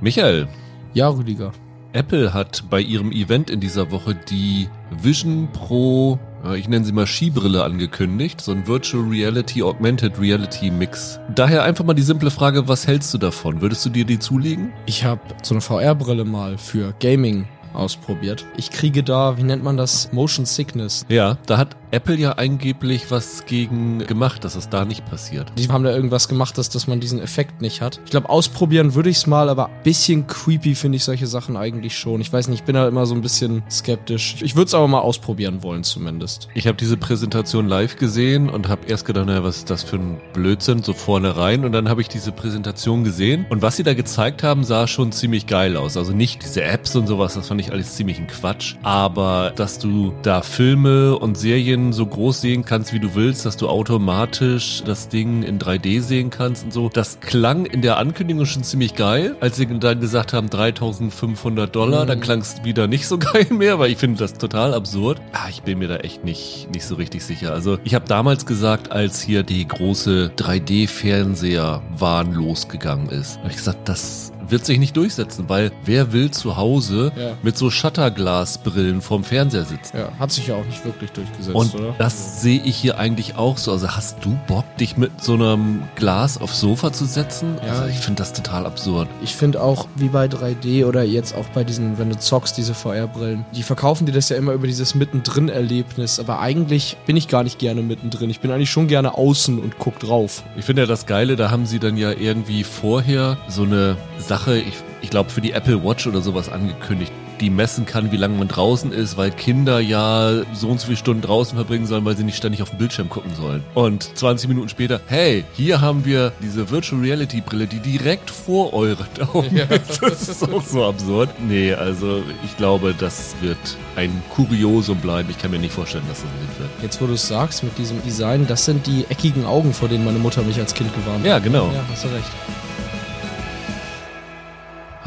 Michael, Ja, Rüdiger. Apple hat bei ihrem Event in dieser Woche die Vision Pro, ich nenne sie mal Skibrille angekündigt, so ein Virtual Reality, Augmented Reality Mix. Daher einfach mal die simple Frage, was hältst du davon? Würdest du dir die zulegen? Ich habe so eine VR-Brille mal für Gaming ausprobiert. Ich kriege da, wie nennt man das, Motion Sickness. Ja, da hat Apple ja angeblich was gegen gemacht, dass es da nicht passiert. Die haben da irgendwas gemacht, dass, dass man diesen Effekt nicht hat. Ich glaube, ausprobieren würde ich's mal, aber bisschen creepy finde ich solche Sachen eigentlich schon. Ich weiß nicht, ich bin da immer so ein bisschen skeptisch. Ich würde es aber mal ausprobieren wollen zumindest. Ich habe diese Präsentation live gesehen und habe erst gedacht, naja, was ist das für ein Blödsinn, so vorne rein. Und dann habe ich diese Präsentation gesehen. Und was sie da gezeigt haben, sah schon ziemlich geil aus. Also nicht diese Apps und sowas, das fand ich alles ziemlich ein Quatsch. Aber dass du da Filme und Serien so groß sehen kannst, wie du willst, dass du automatisch das Ding in 3D sehen kannst und so, das klang in der Ankündigung schon ziemlich geil. Als sie dann gesagt haben, 3500 Dollar, dann klang es wieder nicht so geil mehr, weil ich finde das total absurd. Ah, ich bin mir da echt nicht, nicht so richtig sicher. Also ich habe damals gesagt, als hier die große 3D-Fernseher-Wahn losgegangen ist, habe ich gesagt, das wird sich nicht durchsetzen, weil wer will zu Hause Ja. mit so Shutterglasbrillen vorm Fernseher sitzen? Ja, hat sich ja auch nicht wirklich durchgesetzt, Und oder? das sehe ich hier eigentlich auch so. Also hast du Bock, dich mit so einem Glas aufs Sofa zu setzen? Ja. Also ich finde das total absurd. Ich finde auch, wie bei 3D oder jetzt auch bei diesen, wenn du zockst, diese VR-Brillen, die verkaufen dir das ja immer über dieses Mittendrin-Erlebnis, aber eigentlich bin ich gar nicht gerne mittendrin. Ich bin eigentlich schon gerne außen und guck drauf. Ich finde ja das Geile, da haben sie dann ja irgendwie vorher so eine Sache, ich, ich glaube für die Apple Watch oder sowas angekündigt, die messen kann, wie lange man draußen ist, weil Kinder ja so und so viele Stunden draußen verbringen sollen, weil sie nicht ständig auf den Bildschirm gucken sollen. Und 20 Minuten später, hey, hier haben wir diese Virtual Reality Brille, die direkt vor euren Augen ist. Das ist auch so absurd. Nee, also ich glaube, das wird ein Kuriosum bleiben. Ich kann mir nicht vorstellen, dass das ein Hit wird. Jetzt, wo du es sagst mit diesem Design, das sind die eckigen Augen, vor denen meine Mutter mich als Kind gewarnt hat. Ja, genau. Ja, hast du recht.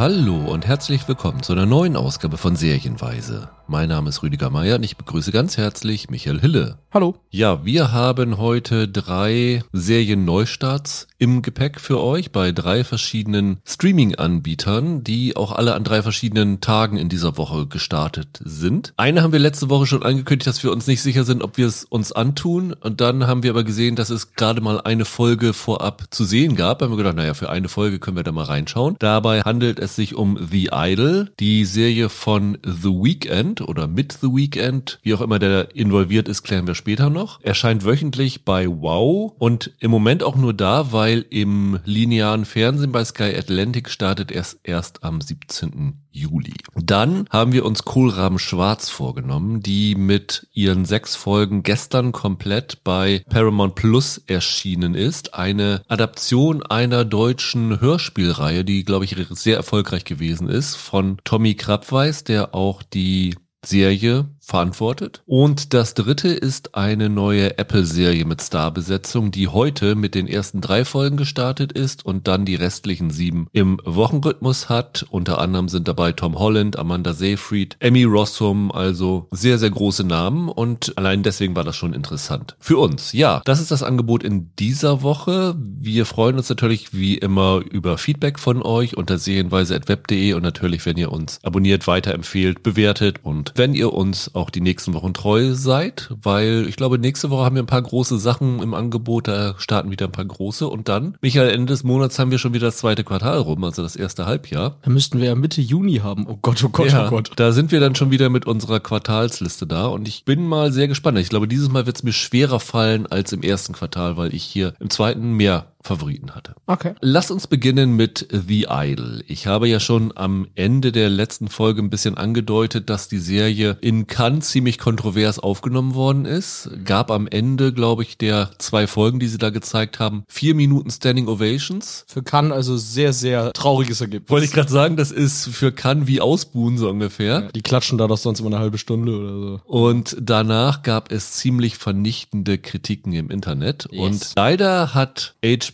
Hallo und herzlich willkommen zu einer neuen Ausgabe von Serienweise. Mein Name ist Rüdiger Meier und ich begrüße ganz herzlich Michael Hille. Hallo. Ja, wir haben heute drei Serien-Neustarts im Gepäck für euch bei drei verschiedenen Streaming-Anbietern, die auch alle an drei verschiedenen Tagen in dieser Woche gestartet sind. Eine haben wir letzte Woche schon angekündigt, dass wir uns nicht sicher sind, ob wir es uns antun. Und dann haben wir aber gesehen, dass es gerade mal eine Folge vorab zu sehen gab. Da haben wir gedacht, naja, für eine Folge können wir da mal reinschauen. Dabei handelt es sich um The Idol, die Serie von The Weeknd oder mit The Weeknd. Wie auch immer der involviert ist, klären wir später noch. Erscheint wöchentlich bei Wow und im Moment auch nur da, weil im linearen Fernsehen bei Sky Atlantic startet erst erst am 17. Juli. Dann haben wir uns Kohlraben Schwarz vorgenommen, die mit ihren sechs Folgen gestern komplett bei Paramount Plus erschienen ist. Eine Adaption einer deutschen Hörspielreihe, die, glaube ich, sehr erfolgreich gewesen ist, von Tommy Krabweis, der auch die Serie verantwortet. Und das dritte ist eine neue Apple-Serie mit Starbesetzung, die heute mit den ersten drei Folgen gestartet ist und dann die restlichen sieben im Wochenrhythmus hat. Unter anderem sind dabei Tom Holland, Amanda Seyfried, Emmy Rossum, also sehr, sehr große Namen und allein deswegen war das schon interessant. Für uns, ja, das ist das Angebot in dieser Woche. Wir freuen uns natürlich wie immer über Feedback von euch unter serienweise.web.de und natürlich, wenn ihr uns abonniert, weiterempfehlt, bewertet und wenn ihr uns auch die nächsten Wochen treu seid, weil ich glaube, nächste Woche haben wir ein paar große Sachen im Angebot, da starten wieder ein paar große und dann, Michael, Ende des Monats haben wir schon wieder das zweite Quartal rum, also das erste Halbjahr. Da müssten wir ja Mitte Juni haben. Oh Gott, oh Gott, ja, oh Gott. da sind wir dann schon wieder mit unserer Quartalsliste da und ich bin mal sehr gespannt. Ich glaube, dieses Mal wird es mir schwerer fallen als im ersten Quartal, weil ich hier im zweiten mehr Favoriten hatte. Okay. Lass uns beginnen mit The Idol. Ich habe ja schon am Ende der letzten Folge ein bisschen angedeutet, dass die Serie in Cannes ziemlich kontrovers aufgenommen worden ist. Gab am Ende, glaube ich, der zwei Folgen, die sie da gezeigt haben, vier Minuten Standing Ovations. Für Cannes also sehr, sehr trauriges Ergebnis. Wollte ich gerade sagen, das ist für Cannes wie Ausbuhen so ungefähr. Die klatschen da doch sonst immer eine halbe Stunde oder so. Und danach gab es ziemlich vernichtende Kritiken im Internet. Yes. Und leider hat HBO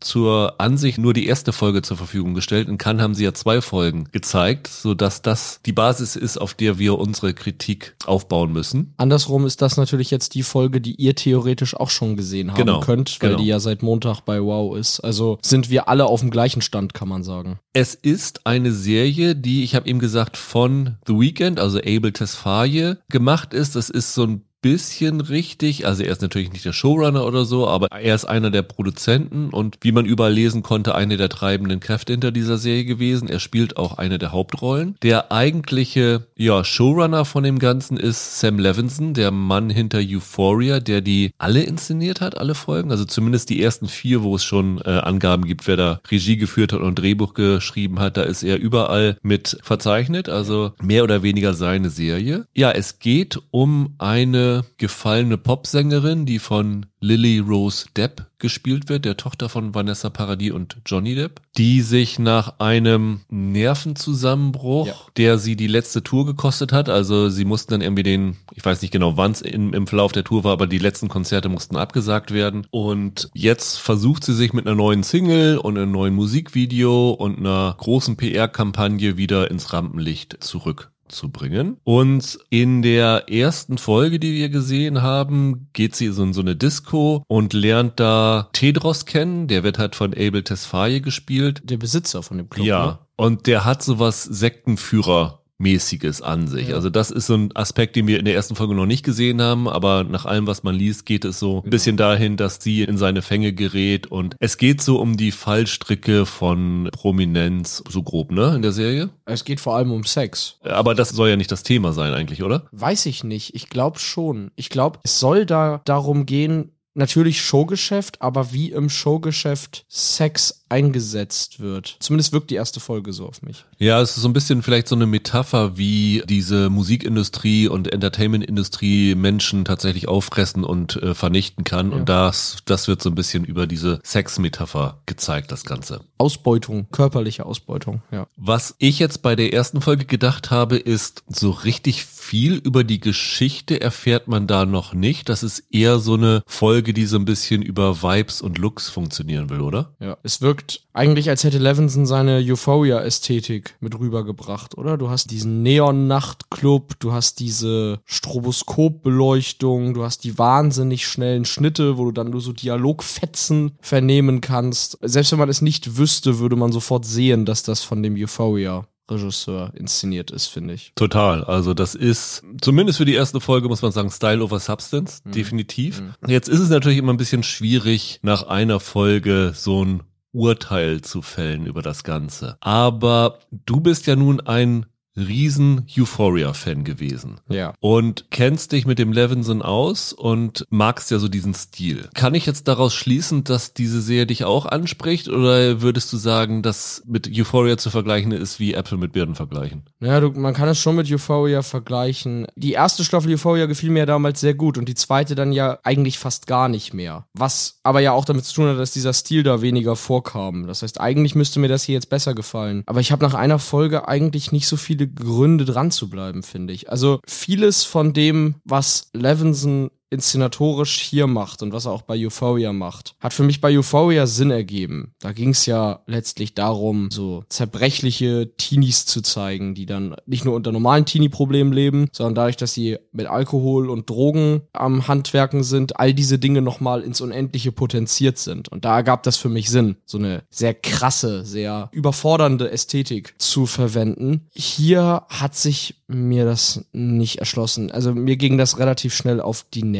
zur Ansicht nur die erste Folge zur Verfügung gestellt. In Cannes haben sie ja zwei Folgen gezeigt, so dass das die Basis ist, auf der wir unsere Kritik aufbauen müssen. Andersrum ist das natürlich jetzt die Folge, die ihr theoretisch auch schon gesehen haben Genau, könnt, weil genau. die ja seit Montag bei Wow ist. Also sind wir alle auf dem gleichen Stand, kann man sagen. Es ist eine Serie, die, ich habe eben gesagt, von The Weeknd, also Abel Tesfaye, gemacht ist. Das ist so ein bisschen richtig. Also er ist natürlich nicht der Showrunner oder so, aber er ist einer der Produzenten und wie man überall lesen konnte, eine der treibenden Kräfte hinter dieser Serie gewesen. Er spielt auch eine der Hauptrollen. Der eigentliche, ja, Showrunner von dem Ganzen ist Sam Levinson, der Mann hinter Euphoria, der die alle inszeniert hat, alle Folgen. Also zumindest die ersten vier, wo es schon äh, Angaben gibt, wer da Regie geführt hat und Drehbuch geschrieben hat. Da ist er überall mit verzeichnet. Also mehr oder weniger seine Serie. Ja, es geht um eine gefallene Popsängerin, die von Lily Rose Depp gespielt wird, der Tochter von Vanessa Paradis und Johnny Depp, die sich nach einem Nervenzusammenbruch, Ja. der sie die letzte Tour gekostet hat, also sie mussten dann irgendwie den, ich weiß nicht genau wann es im, im Verlauf der Tour war, aber die letzten Konzerte mussten abgesagt werden und jetzt versucht sie sich mit einer neuen Single und einem neuen Musikvideo und einer großen PR-Kampagne wieder ins Rampenlicht zurück zu bringen. Und in der ersten Folge, die wir gesehen haben, geht sie so in so eine Disco und lernt da Tedros kennen. Der wird halt von Abel Tesfaye gespielt. Der Besitzer von dem Club. ja. Ne? Und der hat sowas Sektenführer mäßiges an sich. Ja. Also das ist so ein Aspekt, den wir in der ersten Folge noch nicht gesehen haben, aber nach allem, was man liest, geht es so ein bisschen dahin, dass sie in seine Fänge gerät und es geht so um die Fallstricke von Prominenz, so grob, ne, in der Serie. Es geht vor allem um Sex. Aber das soll ja nicht das Thema sein eigentlich, oder? Weiß ich nicht. Ich glaube schon. Ich glaube, es soll da darum gehen, natürlich Showgeschäft, aber wie im Showgeschäft Sex eingesetzt wird. Zumindest wirkt die erste Folge so auf mich. Ja, es ist so ein bisschen vielleicht so eine Metapher, wie diese Musikindustrie und Entertainmentindustrie Menschen tatsächlich auffressen und äh, vernichten kann. Ja. Und das, das wird so ein bisschen über diese Sexmetapher gezeigt, das Ganze. Ausbeutung, körperliche Ausbeutung, ja. Was ich jetzt bei der ersten Folge gedacht habe, ist, so richtig viel über die Geschichte erfährt man da noch nicht. Das ist eher so eine Folge, die so ein bisschen über Vibes und Looks funktionieren will, oder? Ja. Es wirkt eigentlich, als hätte Levinson seine Euphoria-Ästhetik mit rübergebracht, oder? Du hast diesen Neon-Nachtclub, du hast diese Stroboskopbeleuchtung, du hast die wahnsinnig schnellen Schnitte, wo du dann nur so Dialogfetzen vernehmen kannst. Selbst wenn man es nicht wüsste, würde man sofort sehen, dass das von dem Euphoria Regisseur inszeniert ist, finde ich. Total. Also das ist, zumindest für die erste Folge muss man sagen, Style over Substance, definitiv. Jetzt ist es natürlich immer ein bisschen schwierig, nach einer Folge so ein Urteil zu fällen über das Ganze. Aber du bist ja nun ein riesen Euphoria-Fan gewesen. Ja. Und kennst dich mit dem Levinson aus und magst ja so diesen Stil. Kann ich jetzt daraus schließen, dass diese Serie dich auch anspricht oder würdest du sagen, dass mit Euphoria zu vergleichen ist wie Äpfel mit Birnen vergleichen? Ja, du, man kann es schon mit Euphoria vergleichen. Die erste Staffel Euphoria gefiel mir damals sehr gut und die zweite dann ja eigentlich fast gar nicht mehr. Was aber ja auch damit zu tun hat, dass dieser Stil da weniger vorkam. Das heißt, eigentlich müsste mir das hier jetzt besser gefallen. Aber ich habe nach einer Folge eigentlich nicht so viele Gründe dran zu bleiben, finde ich. Also vieles von dem, was Levinson inszenatorisch hier macht und was er auch bei Euphoria macht, hat für mich bei Euphoria Sinn ergeben. Da ging es ja letztlich darum, so zerbrechliche Teenies zu zeigen, die dann nicht nur unter normalen Teenie-Problemen leben, sondern dadurch, dass sie mit Alkohol und Drogen am Handwerken sind, all diese Dinge nochmal ins Unendliche potenziert sind. Und da ergab das für mich Sinn, so eine sehr krasse, sehr überfordernde Ästhetik zu verwenden. Hier hat sich mir das nicht erschlossen. Also mir ging das relativ schnell auf die Nerven,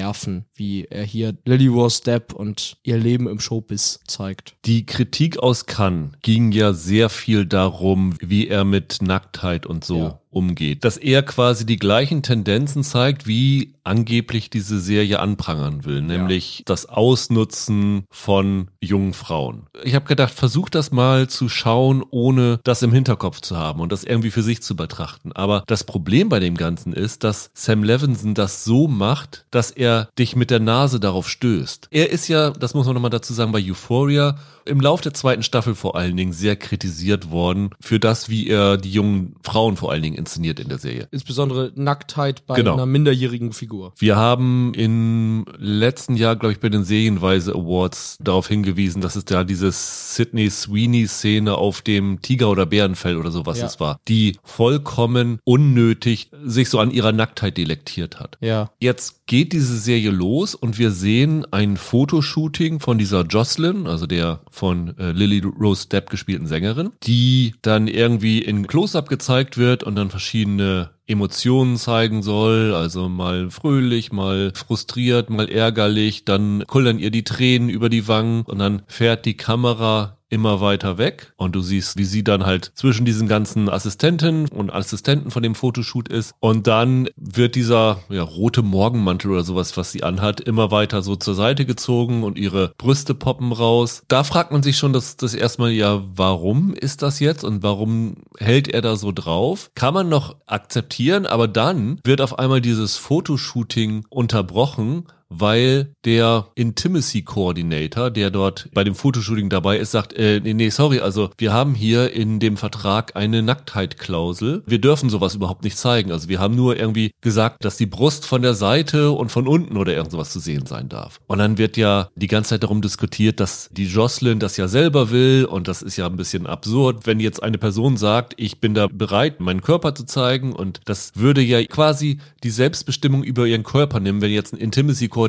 wie er hier Lily Rose Depp und ihr Leben im Showbiz zeigt. Die Kritik aus Cannes ging ja sehr viel darum, wie er mit Nacktheit und so Ja. Umgeht. Dass er quasi die gleichen Tendenzen zeigt, wie angeblich diese Serie anprangern will, nämlich das Ausnutzen von jungen Frauen. Ich habe gedacht, versuch das mal zu schauen, ohne das im Hinterkopf zu haben und das irgendwie für sich zu betrachten. Aber das Problem bei dem Ganzen ist, dass Sam Levinson das so macht, dass er dich mit der Nase darauf stößt. Er ist ja, das muss man nochmal dazu sagen, bei Euphoria im Lauf der zweiten Staffel vor allen Dingen sehr kritisiert worden für das, wie er die jungen Frauen vor allen Dingen inszeniert in der Serie. Insbesondere Nacktheit bei Genau. einer minderjährigen Figur. Wir haben im letzten Jahr, glaube ich, bei den Serienweise Awards darauf hingewiesen, dass es da diese Sydney Sweeney-Szene auf dem Tiger- oder Bärenfell oder sowas Ja. es war, die vollkommen unnötig sich so an ihrer Nacktheit delektiert hat. Ja. Jetzt geht diese Serie los und wir sehen ein Fotoshooting von dieser Jocelyn, also der von äh, Lily Rose Depp gespielten Sängerin, die dann irgendwie in Close-Up gezeigt wird und dann verschiedene Emotionen zeigen soll, also mal fröhlich, mal frustriert, mal ärgerlich, dann kullern ihr die Tränen über die Wangen und dann fährt die Kamera immer weiter weg und du siehst, wie sie dann halt zwischen diesen ganzen Assistenten und Assistenten von dem Fotoshoot ist und dann wird dieser ja, rote Morgenmantel oder sowas, was sie anhat, immer weiter so zur Seite gezogen und ihre Brüste poppen raus. Da fragt man sich schon das, das erstmal, ja, warum ist das jetzt und warum hält er da so drauf? Kann man noch akzeptieren, aber dann wird auf einmal dieses Fotoshooting unterbrochen, weil der Intimacy Coordinator, der dort bei dem Fotoshooting dabei ist, sagt, äh, nee, nee, sorry, also wir haben hier in dem Vertrag eine Nacktheit-Klausel. Wir dürfen sowas überhaupt nicht zeigen. Also wir haben nur irgendwie gesagt, dass die Brust von der Seite und von unten oder irgend sowas zu sehen sein darf. Und dann wird ja die ganze Zeit darum diskutiert, dass die Jocelyn das ja selber will und das ist ja ein bisschen absurd, wenn jetzt eine Person sagt, ich bin da bereit, meinen Körper zu zeigen und das würde ja quasi die Selbstbestimmung über ihren Körper nehmen, wenn jetzt ein Intimacy Coordinator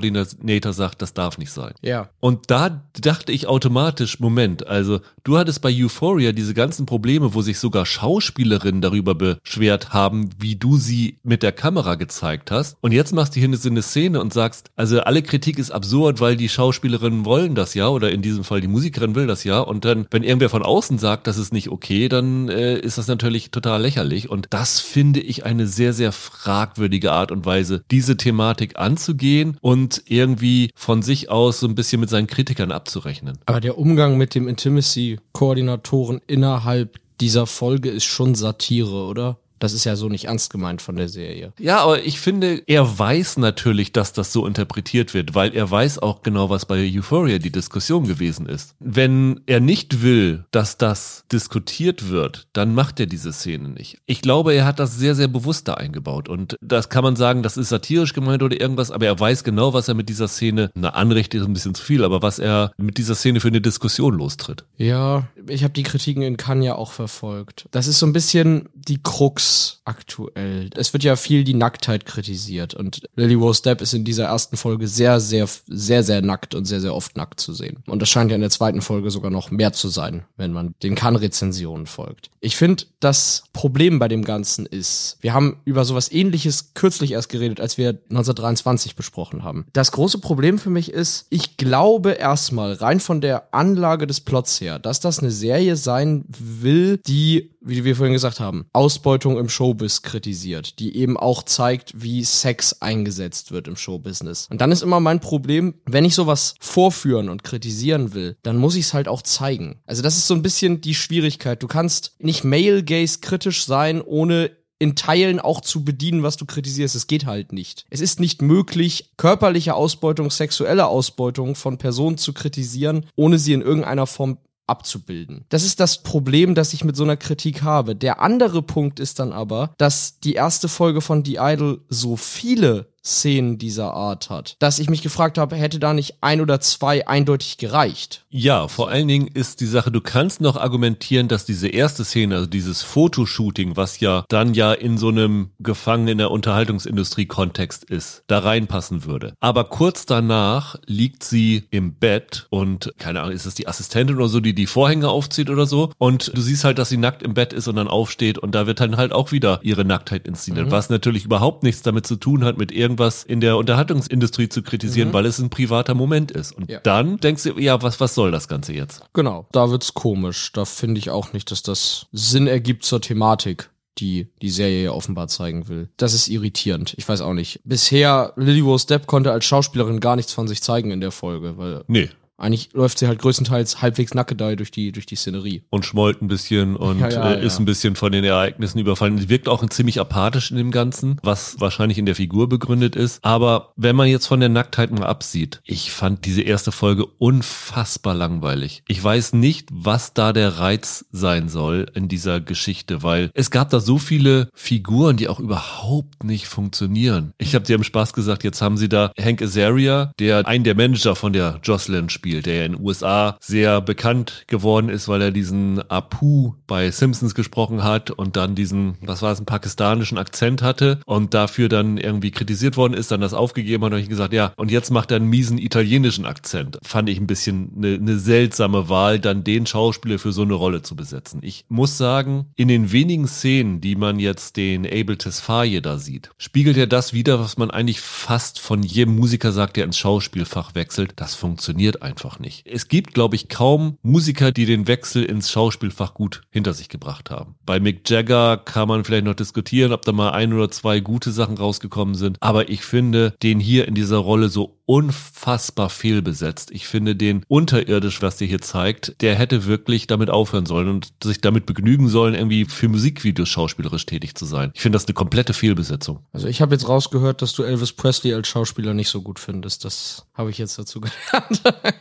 sagt, das darf nicht sein. Ja. Und da dachte ich automatisch, Moment, also du hattest bei Euphoria diese ganzen Probleme, wo sich sogar Schauspielerinnen darüber beschwert haben, wie du sie mit der Kamera gezeigt hast. Und jetzt machst du hier eine Szene und sagst, also alle Kritik ist absurd, weil die Schauspielerinnen wollen das ja oder in diesem Fall die Musikerin will das ja. Und dann, wenn irgendwer von außen sagt, das ist nicht okay, dann äh, ist das natürlich total lächerlich. Und das finde ich eine sehr, sehr fragwürdige Art und Weise, diese Thematik anzugehen und irgendwie von sich aus so ein bisschen mit seinen Kritikern abzurechnen. Aber der Umgang mit dem Intimacy-Koordinatoren innerhalb dieser Folge ist schon Satire, oder? Das ist ja so nicht ernst gemeint von der Serie. Ja, aber ich finde, er weiß natürlich, dass das so interpretiert wird, weil er weiß auch genau, was bei Euphoria die Diskussion gewesen ist. Wenn er nicht will, dass das diskutiert wird, dann macht er diese Szene nicht. Ich glaube, er hat das sehr, sehr bewusst da eingebaut und das kann man sagen, das ist satirisch gemeint oder irgendwas, aber er weiß genau, was er mit dieser Szene, na, anrichtet ist ein bisschen zu viel, aber was er mit dieser Szene für eine Diskussion lostritt. Ja, ich habe die Kritiken in Cannes ja auch verfolgt. Das ist so ein bisschen die Krux aktuell. Es wird ja viel die Nacktheit kritisiert und Lily Rose Depp ist in dieser ersten Folge sehr, sehr, sehr, sehr nackt und sehr, sehr oft nackt zu sehen. Und das scheint ja in der zweiten Folge sogar noch mehr zu sein, wenn man den Cannes-Rezensionen folgt. Ich finde, das Problem bei dem Ganzen ist, wir haben über sowas ähnliches kürzlich erst geredet, als wir 1923 besprochen haben. Das große Problem für mich ist, ich glaube erstmal rein von der Anlage des Plots her, dass das eine Serie sein will, die, wie wir vorhin gesagt haben, Ausbeutung im Showbiz kritisiert, die eben auch zeigt, wie Sex eingesetzt wird im Showbusiness. Und dann ist immer mein Problem, wenn ich sowas vorführen und kritisieren will, dann muss ich es halt auch zeigen. Also das ist so ein bisschen die Schwierigkeit. Du kannst nicht Male Gaze kritisch sein, ohne in Teilen auch zu bedienen, was du kritisierst. Es geht halt nicht. Es ist nicht möglich, körperliche Ausbeutung, sexuelle Ausbeutung von Personen zu kritisieren, ohne sie in irgendeiner Form abzubilden. Das ist das Problem, das ich mit so einer Kritik habe. Der andere Punkt ist dann aber, dass die erste Folge von The Idol so viele Szenen dieser Art hat, dass ich mich gefragt habe, hätte da nicht ein oder zwei eindeutig gereicht? Ja, vor allen Dingen ist die Sache, du kannst noch argumentieren, dass diese erste Szene, also dieses Fotoshooting, was ja dann ja in so einem Gefangenen in der Unterhaltungsindustrie-Kontext ist, da reinpassen würde. Aber kurz danach liegt sie im Bett und, keine Ahnung, ist es die Assistentin oder so, die die Vorhänge aufzieht oder so und du siehst halt, dass sie nackt im Bett ist und dann aufsteht und da wird dann halt auch wieder ihre Nacktheit inszeniert, was natürlich überhaupt nichts damit zu tun hat, mit irgendwas in der Unterhaltungsindustrie zu kritisieren, weil es ein privater Moment ist. Und Ja. dann denkst du, ja, was, was soll das Ganze jetzt? Genau, da wird's komisch. Da finde ich auch nicht, dass das Sinn ergibt zur Thematik, die die Serie ja offenbar zeigen will. Das ist irritierend. Ich weiß auch nicht. Bisher, Lily Rose Depp konnte als Schauspielerin gar nichts von sich zeigen in der Folge, weil Nee. Eigentlich läuft sie halt größtenteils halbwegs nackedei durch die, durch die Szenerie. Und schmollt ein bisschen und Ja, ja, äh, ist ja. ein bisschen von den Ereignissen überfallen. Sie wirkt auch ziemlich apathisch in dem Ganzen, was wahrscheinlich in der Figur begründet ist. Aber wenn man jetzt von der Nacktheit mal absieht, ich fand diese erste Folge unfassbar langweilig. Ich weiß nicht, was da der Reiz sein soll in dieser Geschichte, weil es gab da so viele Figuren, die auch überhaupt nicht funktionieren. Ich habe dir im Spaß gesagt, jetzt haben sie da Hank Azaria, der einen der Manager von der Jocelyn spielt, der ja in den USA sehr bekannt geworden ist, weil er diesen Apu bei Simpsons gesprochen hat und dann diesen, was war es, einen pakistanischen Akzent hatte und dafür dann irgendwie kritisiert worden ist, dann das aufgegeben hat und ich gesagt, ja, und jetzt macht er einen miesen italienischen Akzent. Fand ich ein bisschen eine, eine seltsame Wahl, dann den Schauspieler für so eine Rolle zu besetzen. Ich muss sagen, in den wenigen Szenen, die man jetzt den Abel Tesfaye da sieht, spiegelt er das wieder, was man eigentlich fast von jedem Musiker sagt, der ins Schauspielfach wechselt. Das funktioniert einfach nicht. Es gibt, glaube ich, kaum Musiker, die den Wechsel ins Schauspielfach gut hinter sich gebracht haben. Bei Mick Jagger kann man vielleicht noch diskutieren, ob da mal ein oder zwei gute Sachen rausgekommen sind. Aber ich finde den hier in dieser Rolle so unfassbar fehlbesetzt. Ich finde den unterirdisch, was der hier zeigt, der hätte wirklich damit aufhören sollen und sich damit begnügen sollen, irgendwie für Musikvideos schauspielerisch tätig zu sein. Ich finde das eine komplette Fehlbesetzung. Also ich habe jetzt rausgehört, dass du Elvis Presley als Schauspieler nicht so gut findest. Das habe ich jetzt dazu gelernt.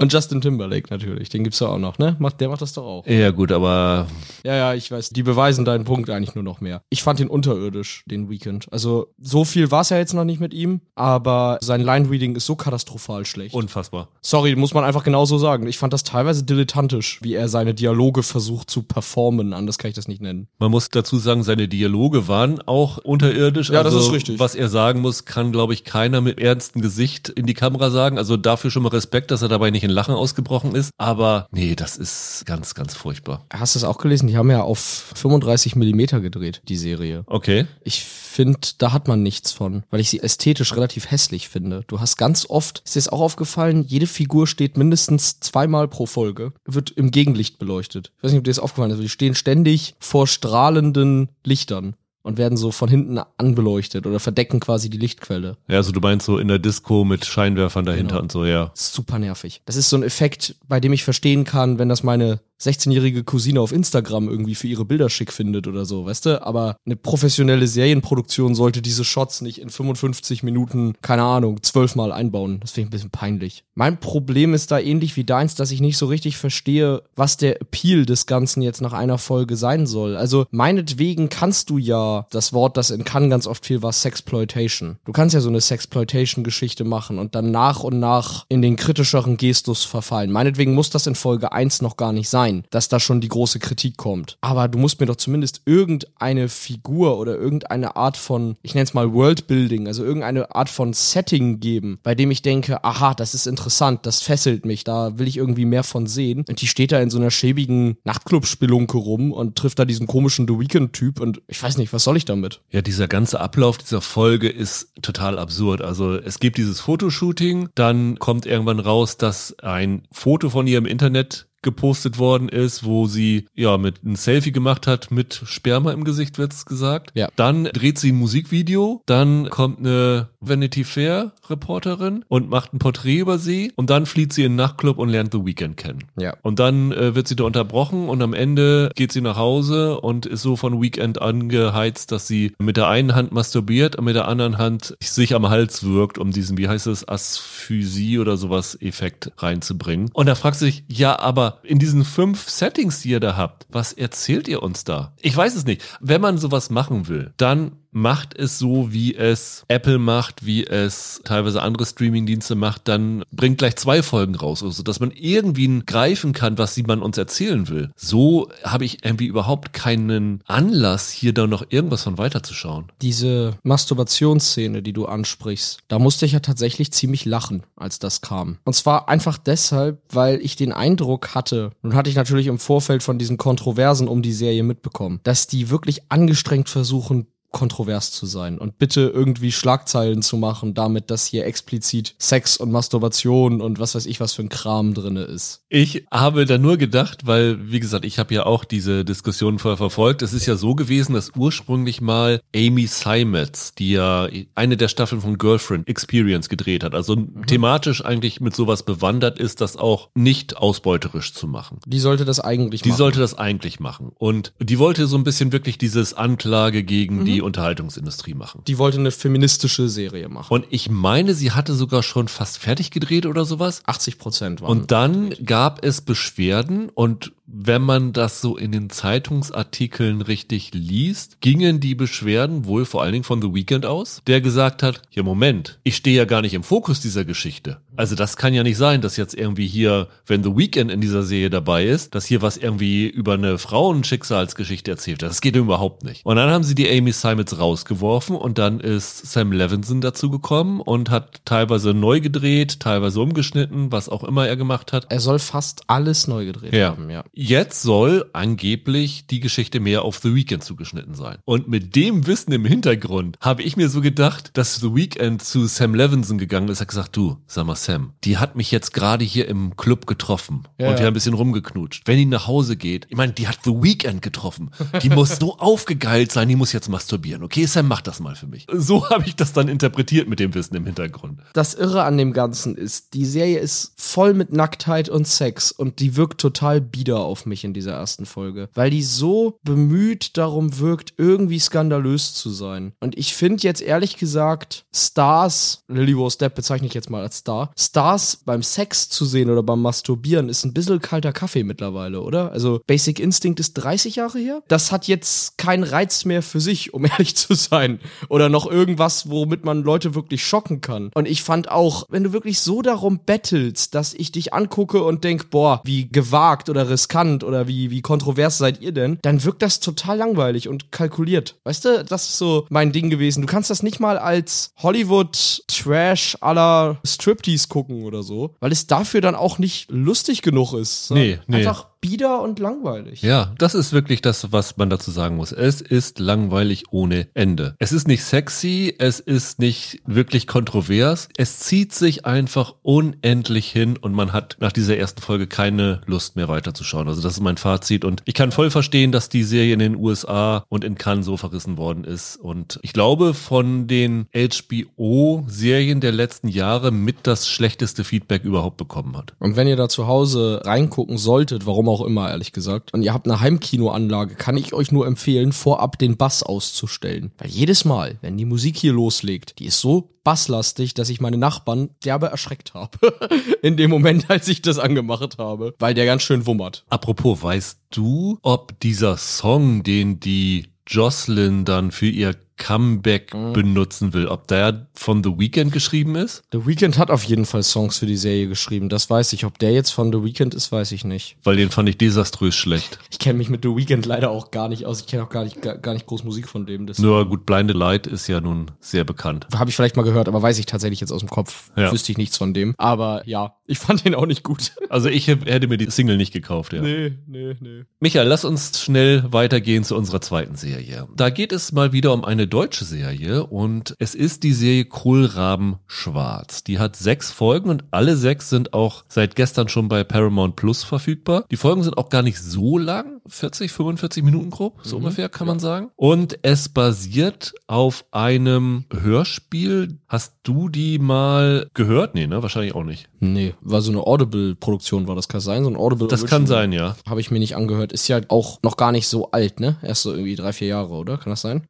Und Justin Timberlake natürlich, den gibt's ja auch noch, ne? Macht, der macht das doch auch. Ja gut, aber Ja, ja, ich weiß. Die beweisen deinen Punkt eigentlich nur noch mehr. Ich fand ihn unterirdisch, den Weekend. Also so viel war's ja jetzt noch nicht mit ihm, aber sein Line-Reading ist so katastrophal schlecht. unfassbar. Sorry, muss man einfach genauso sagen. Ich fand das teilweise dilettantisch, wie er seine Dialoge versucht zu performen. Anders kann ich das nicht nennen. Man muss dazu sagen, seine Dialoge waren auch unterirdisch. Ja, das also, ist richtig. Was er sagen muss, kann, glaube ich, keiner mit ernstem Gesicht in die Kamera sagen. Also dafür schon mal Respekt, dass er dabei nicht in Lachen ausgebrochen ist. Aber nee, das ist ganz, ganz furchtbar. Hast du es auch gelesen? Die haben ja auf 35 Millimeter gedreht, die Serie. Okay. Ich finde, da hat man nichts von, weil ich sie ästhetisch relativ hässlich finde. Du hast ganz oft, ist dir das auch aufgefallen, jede Figur steht mindestens zweimal pro Folge, wird im Gegenlicht beleuchtet. Ich weiß nicht, ob dir das aufgefallen ist, aber die stehen ständig vor strahlenden Lichtern und werden so von hinten anbeleuchtet oder verdecken quasi die Lichtquelle. Ja, also du meinst so in der Disco mit Scheinwerfern dahinter Genau. und so, ja. Super nervig. Das ist so ein Effekt, bei dem ich verstehen kann, wenn das meine 16-jährige Cousine auf Instagram irgendwie für ihre Bilder schick findet oder so, weißt du? Aber eine professionelle Serienproduktion sollte diese Shots nicht in 55 Minuten, keine Ahnung, zwölfmal einbauen. Das finde ich ein bisschen peinlich. Mein Problem ist da ähnlich wie deins, dass ich nicht so richtig verstehe, was der Appeal des Ganzen jetzt nach einer Folge sein soll. Also meinetwegen kannst du ja das Wort, das in Cannes ganz oft viel war, Sexploitation. Du kannst ja so eine Sexploitation-Geschichte machen und dann nach und nach in den kritischeren Gestus verfallen. Meinetwegen muss das in Folge 1 noch gar nicht sein, dass da schon die große Kritik kommt. Aber du musst mir doch zumindest irgendeine Figur oder irgendeine Art von, ich nenne es mal Worldbuilding, also irgendeine Art von Setting geben, bei dem ich denke, aha, das ist interessant, das fesselt mich, da will ich irgendwie mehr von sehen. Und die steht da in so einer schäbigen Nachtclub-Spelunke rum und trifft da diesen komischen The Weeknd-Typ und ich weiß nicht, was soll ich damit? Ja, dieser ganze Ablauf dieser Folge ist total absurd. Also es gibt dieses Fotoshooting, dann kommt irgendwann raus, dass ein Foto von ihr im Internet gepostet worden ist, wo sie ja mit ein Selfie gemacht hat mit Sperma im Gesicht, wird's gesagt. Ja. Dann dreht sie ein Musikvideo, dann kommt eine Vanity Fair Reporterin und macht ein Porträt über sie und dann flieht sie in den Nachtclub und lernt The Weeknd kennen. Ja. Und dann äh, wird sie da unterbrochen und am Ende geht sie nach Hause und ist so von Weekend angeheizt, dass sie mit der einen Hand masturbiert und mit der anderen Hand sich am Hals wirkt, um diesen, wie heißt es, Asphysie oder sowas Effekt reinzubringen. Und da fragt sie sich, ja, aber in diesen fünf Settings, die ihr da habt, was erzählt ihr uns da? Ich weiß es nicht. Wenn man sowas machen will, dann macht es so, wie es Apple macht, wie es teilweise andere Streamingdienste macht, dann bringt gleich zwei Folgen raus, also dass man irgendwie greifen kann, was sie man uns erzählen will. So habe ich irgendwie überhaupt keinen Anlass, hier da noch irgendwas von weiterzuschauen. Diese Masturbationsszene, die du ansprichst, da musste ich ja tatsächlich ziemlich lachen, als das kam. Und zwar einfach deshalb, weil ich den Eindruck hatte, nun hatte ich natürlich im Vorfeld von diesen Kontroversen um die Serie mitbekommen, dass die wirklich angestrengt versuchen, kontrovers zu sein und bitte irgendwie Schlagzeilen zu machen, damit, dass hier explizit Sex und Masturbation und was weiß ich was für ein Kram drinne ist. Ich habe da nur gedacht, weil, wie gesagt, ich habe ja auch diese Diskussion vorher verfolgt. Es ist ja so gewesen, dass ursprünglich mal Amy Seimetz, die ja eine der Staffeln von Girlfriend Experience gedreht hat, also mhm. thematisch eigentlich mit sowas bewandert ist, das auch nicht ausbeuterisch zu machen. Die sollte das eigentlich die machen. Die sollte das eigentlich machen. Und die wollte so ein bisschen wirklich dieses Anklage gegen mhm. die Unterhaltungsindustrie machen. Die wollte eine feministische Serie machen. Und ich meine, sie hatte sogar schon fast fertig gedreht oder sowas. 80 Prozent waren. Und dann gab es Beschwerden und wenn man das so in den Zeitungsartikeln richtig liest, gingen die Beschwerden wohl vor allen Dingen von The Weeknd aus, der gesagt hat, ja Moment, ich stehe ja gar nicht im Fokus dieser Geschichte. Also das kann ja nicht sein, dass jetzt irgendwie hier, wenn The Weeknd in dieser Serie dabei ist, dass hier was irgendwie über eine Frauenschicksalsgeschichte erzählt wird. Das geht überhaupt nicht. Und dann haben sie die Amy Simons rausgeworfen und dann ist Sam Levinson dazu gekommen und hat teilweise neu gedreht, teilweise umgeschnitten, was auch immer er gemacht hat. Er soll fast alles neu gedreht ja. haben, ja. Jetzt soll angeblich die Geschichte mehr auf The Weeknd zugeschnitten sein. Und mit dem Wissen im Hintergrund habe ich mir so gedacht, dass The Weeknd zu Sam Levinson gegangen ist, hat gesagt, du, sag mal Sam, die hat mich jetzt gerade hier im Club getroffen ja, und wir haben ein bisschen rumgeknutscht. Wenn die nach Hause geht, ich meine, die hat The Weeknd getroffen. Die muss so aufgegeilt sein, die muss jetzt masturbieren. Okay, Sam, mach das mal für mich. So habe ich das dann interpretiert mit dem Wissen im Hintergrund. Das Irre an dem Ganzen ist, die Serie ist voll mit Nacktheit und Sex und die wirkt total bieder auf mich in dieser ersten Folge, weil die so bemüht darum wirkt, irgendwie skandalös zu sein. Und ich finde jetzt ehrlich gesagt, Stars, Lily Rose Depp bezeichne ich jetzt mal als Star, Stars beim Sex zu sehen oder beim Masturbieren ist ein bisschen kalter Kaffee mittlerweile, oder? Also Basic Instinct ist 30 Jahre her. Das hat jetzt keinen Reiz mehr für sich, um ehrlich zu sein. Oder noch irgendwas, womit man Leute wirklich schocken kann. Und ich fand auch, wenn du wirklich so darum bettelst, dass ich dich angucke und denk, boah, wie gewagt oder riskant riskant oder wie, wie kontrovers seid ihr denn, dann wirkt das total langweilig und kalkuliert. Weißt du, das ist so mein Ding gewesen. Du kannst das nicht mal als Hollywood-Trash aller Striptease gucken oder so, weil es dafür dann auch nicht lustig genug ist. Nee, nee. Einfach bieder und langweilig. Ja, das ist wirklich das, was man dazu sagen muss. Es ist langweilig ohne Ende. Es ist nicht sexy, es ist nicht wirklich kontrovers. Es zieht sich einfach unendlich hin und man hat nach dieser ersten Folge keine Lust mehr weiterzuschauen. Also das ist mein Fazit und ich kann voll verstehen, dass die Serie in den USA und in Cannes so verrissen worden ist. Und ich glaube, von den HBO-Serien der letzten Jahre mit das schlechteste Feedback überhaupt bekommen hat. Und wenn ihr da zu Hause reingucken solltet, warum auch immer, ehrlich gesagt, und ihr habt eine Heimkinoanlage, kann ich euch nur empfehlen, vorab den Bass auszustellen. Weil jedes Mal, wenn die Musik hier loslegt, die ist so basslastig, dass ich meine Nachbarn derbe erschreckt habe. In dem Moment, als ich das angemacht habe. Weil der ganz schön wummert. Apropos, weißt du, ob dieser Song, den die Jocelyn dann für ihr Comeback mhm. benutzen will. Ob der von The Weeknd geschrieben ist? The Weeknd hat auf jeden Fall Songs für die Serie geschrieben, das weiß ich. Ob der jetzt von The Weeknd ist, weiß ich nicht. Weil den fand ich desaströs schlecht. Ich kenne mich mit The Weeknd leider auch gar nicht aus. Ich kenne auch gar nicht, gar, gar, nicht groß Musik von dem. Nur gut, Blinded Light ist ja nun sehr bekannt. Habe ich vielleicht mal gehört, aber weiß ich tatsächlich jetzt aus dem Kopf. Ja. Wüsste ich nichts von dem. Aber ja, ich fand den auch nicht gut. Also ich hätte mir die Single nicht gekauft, ja. Nee, nee, nee. Michael, lass uns schnell weitergehen zu unserer zweiten Serie. Da geht es mal wieder um eine deutsche Serie und es ist die Serie Kohlraben Schwarz. Die hat sechs Folgen und alle sechs sind auch seit gestern schon bei Paramount Plus verfügbar. Die Folgen sind auch gar nicht so lang, 40, 45 Minuten grob, so mhm, ungefähr kann man sagen. Und es basiert auf einem Hörspiel. Hast du die mal gehört? Nee, ne? Wahrscheinlich auch nicht. Nee, war so eine Audible-Produktion, war das kann sein? So ein Audible Das kann sein, ja. Habe ich mir nicht angehört. Ist ja auch noch gar nicht so alt, ne? Erst so irgendwie drei, vier Jahre, oder? Kann das sein?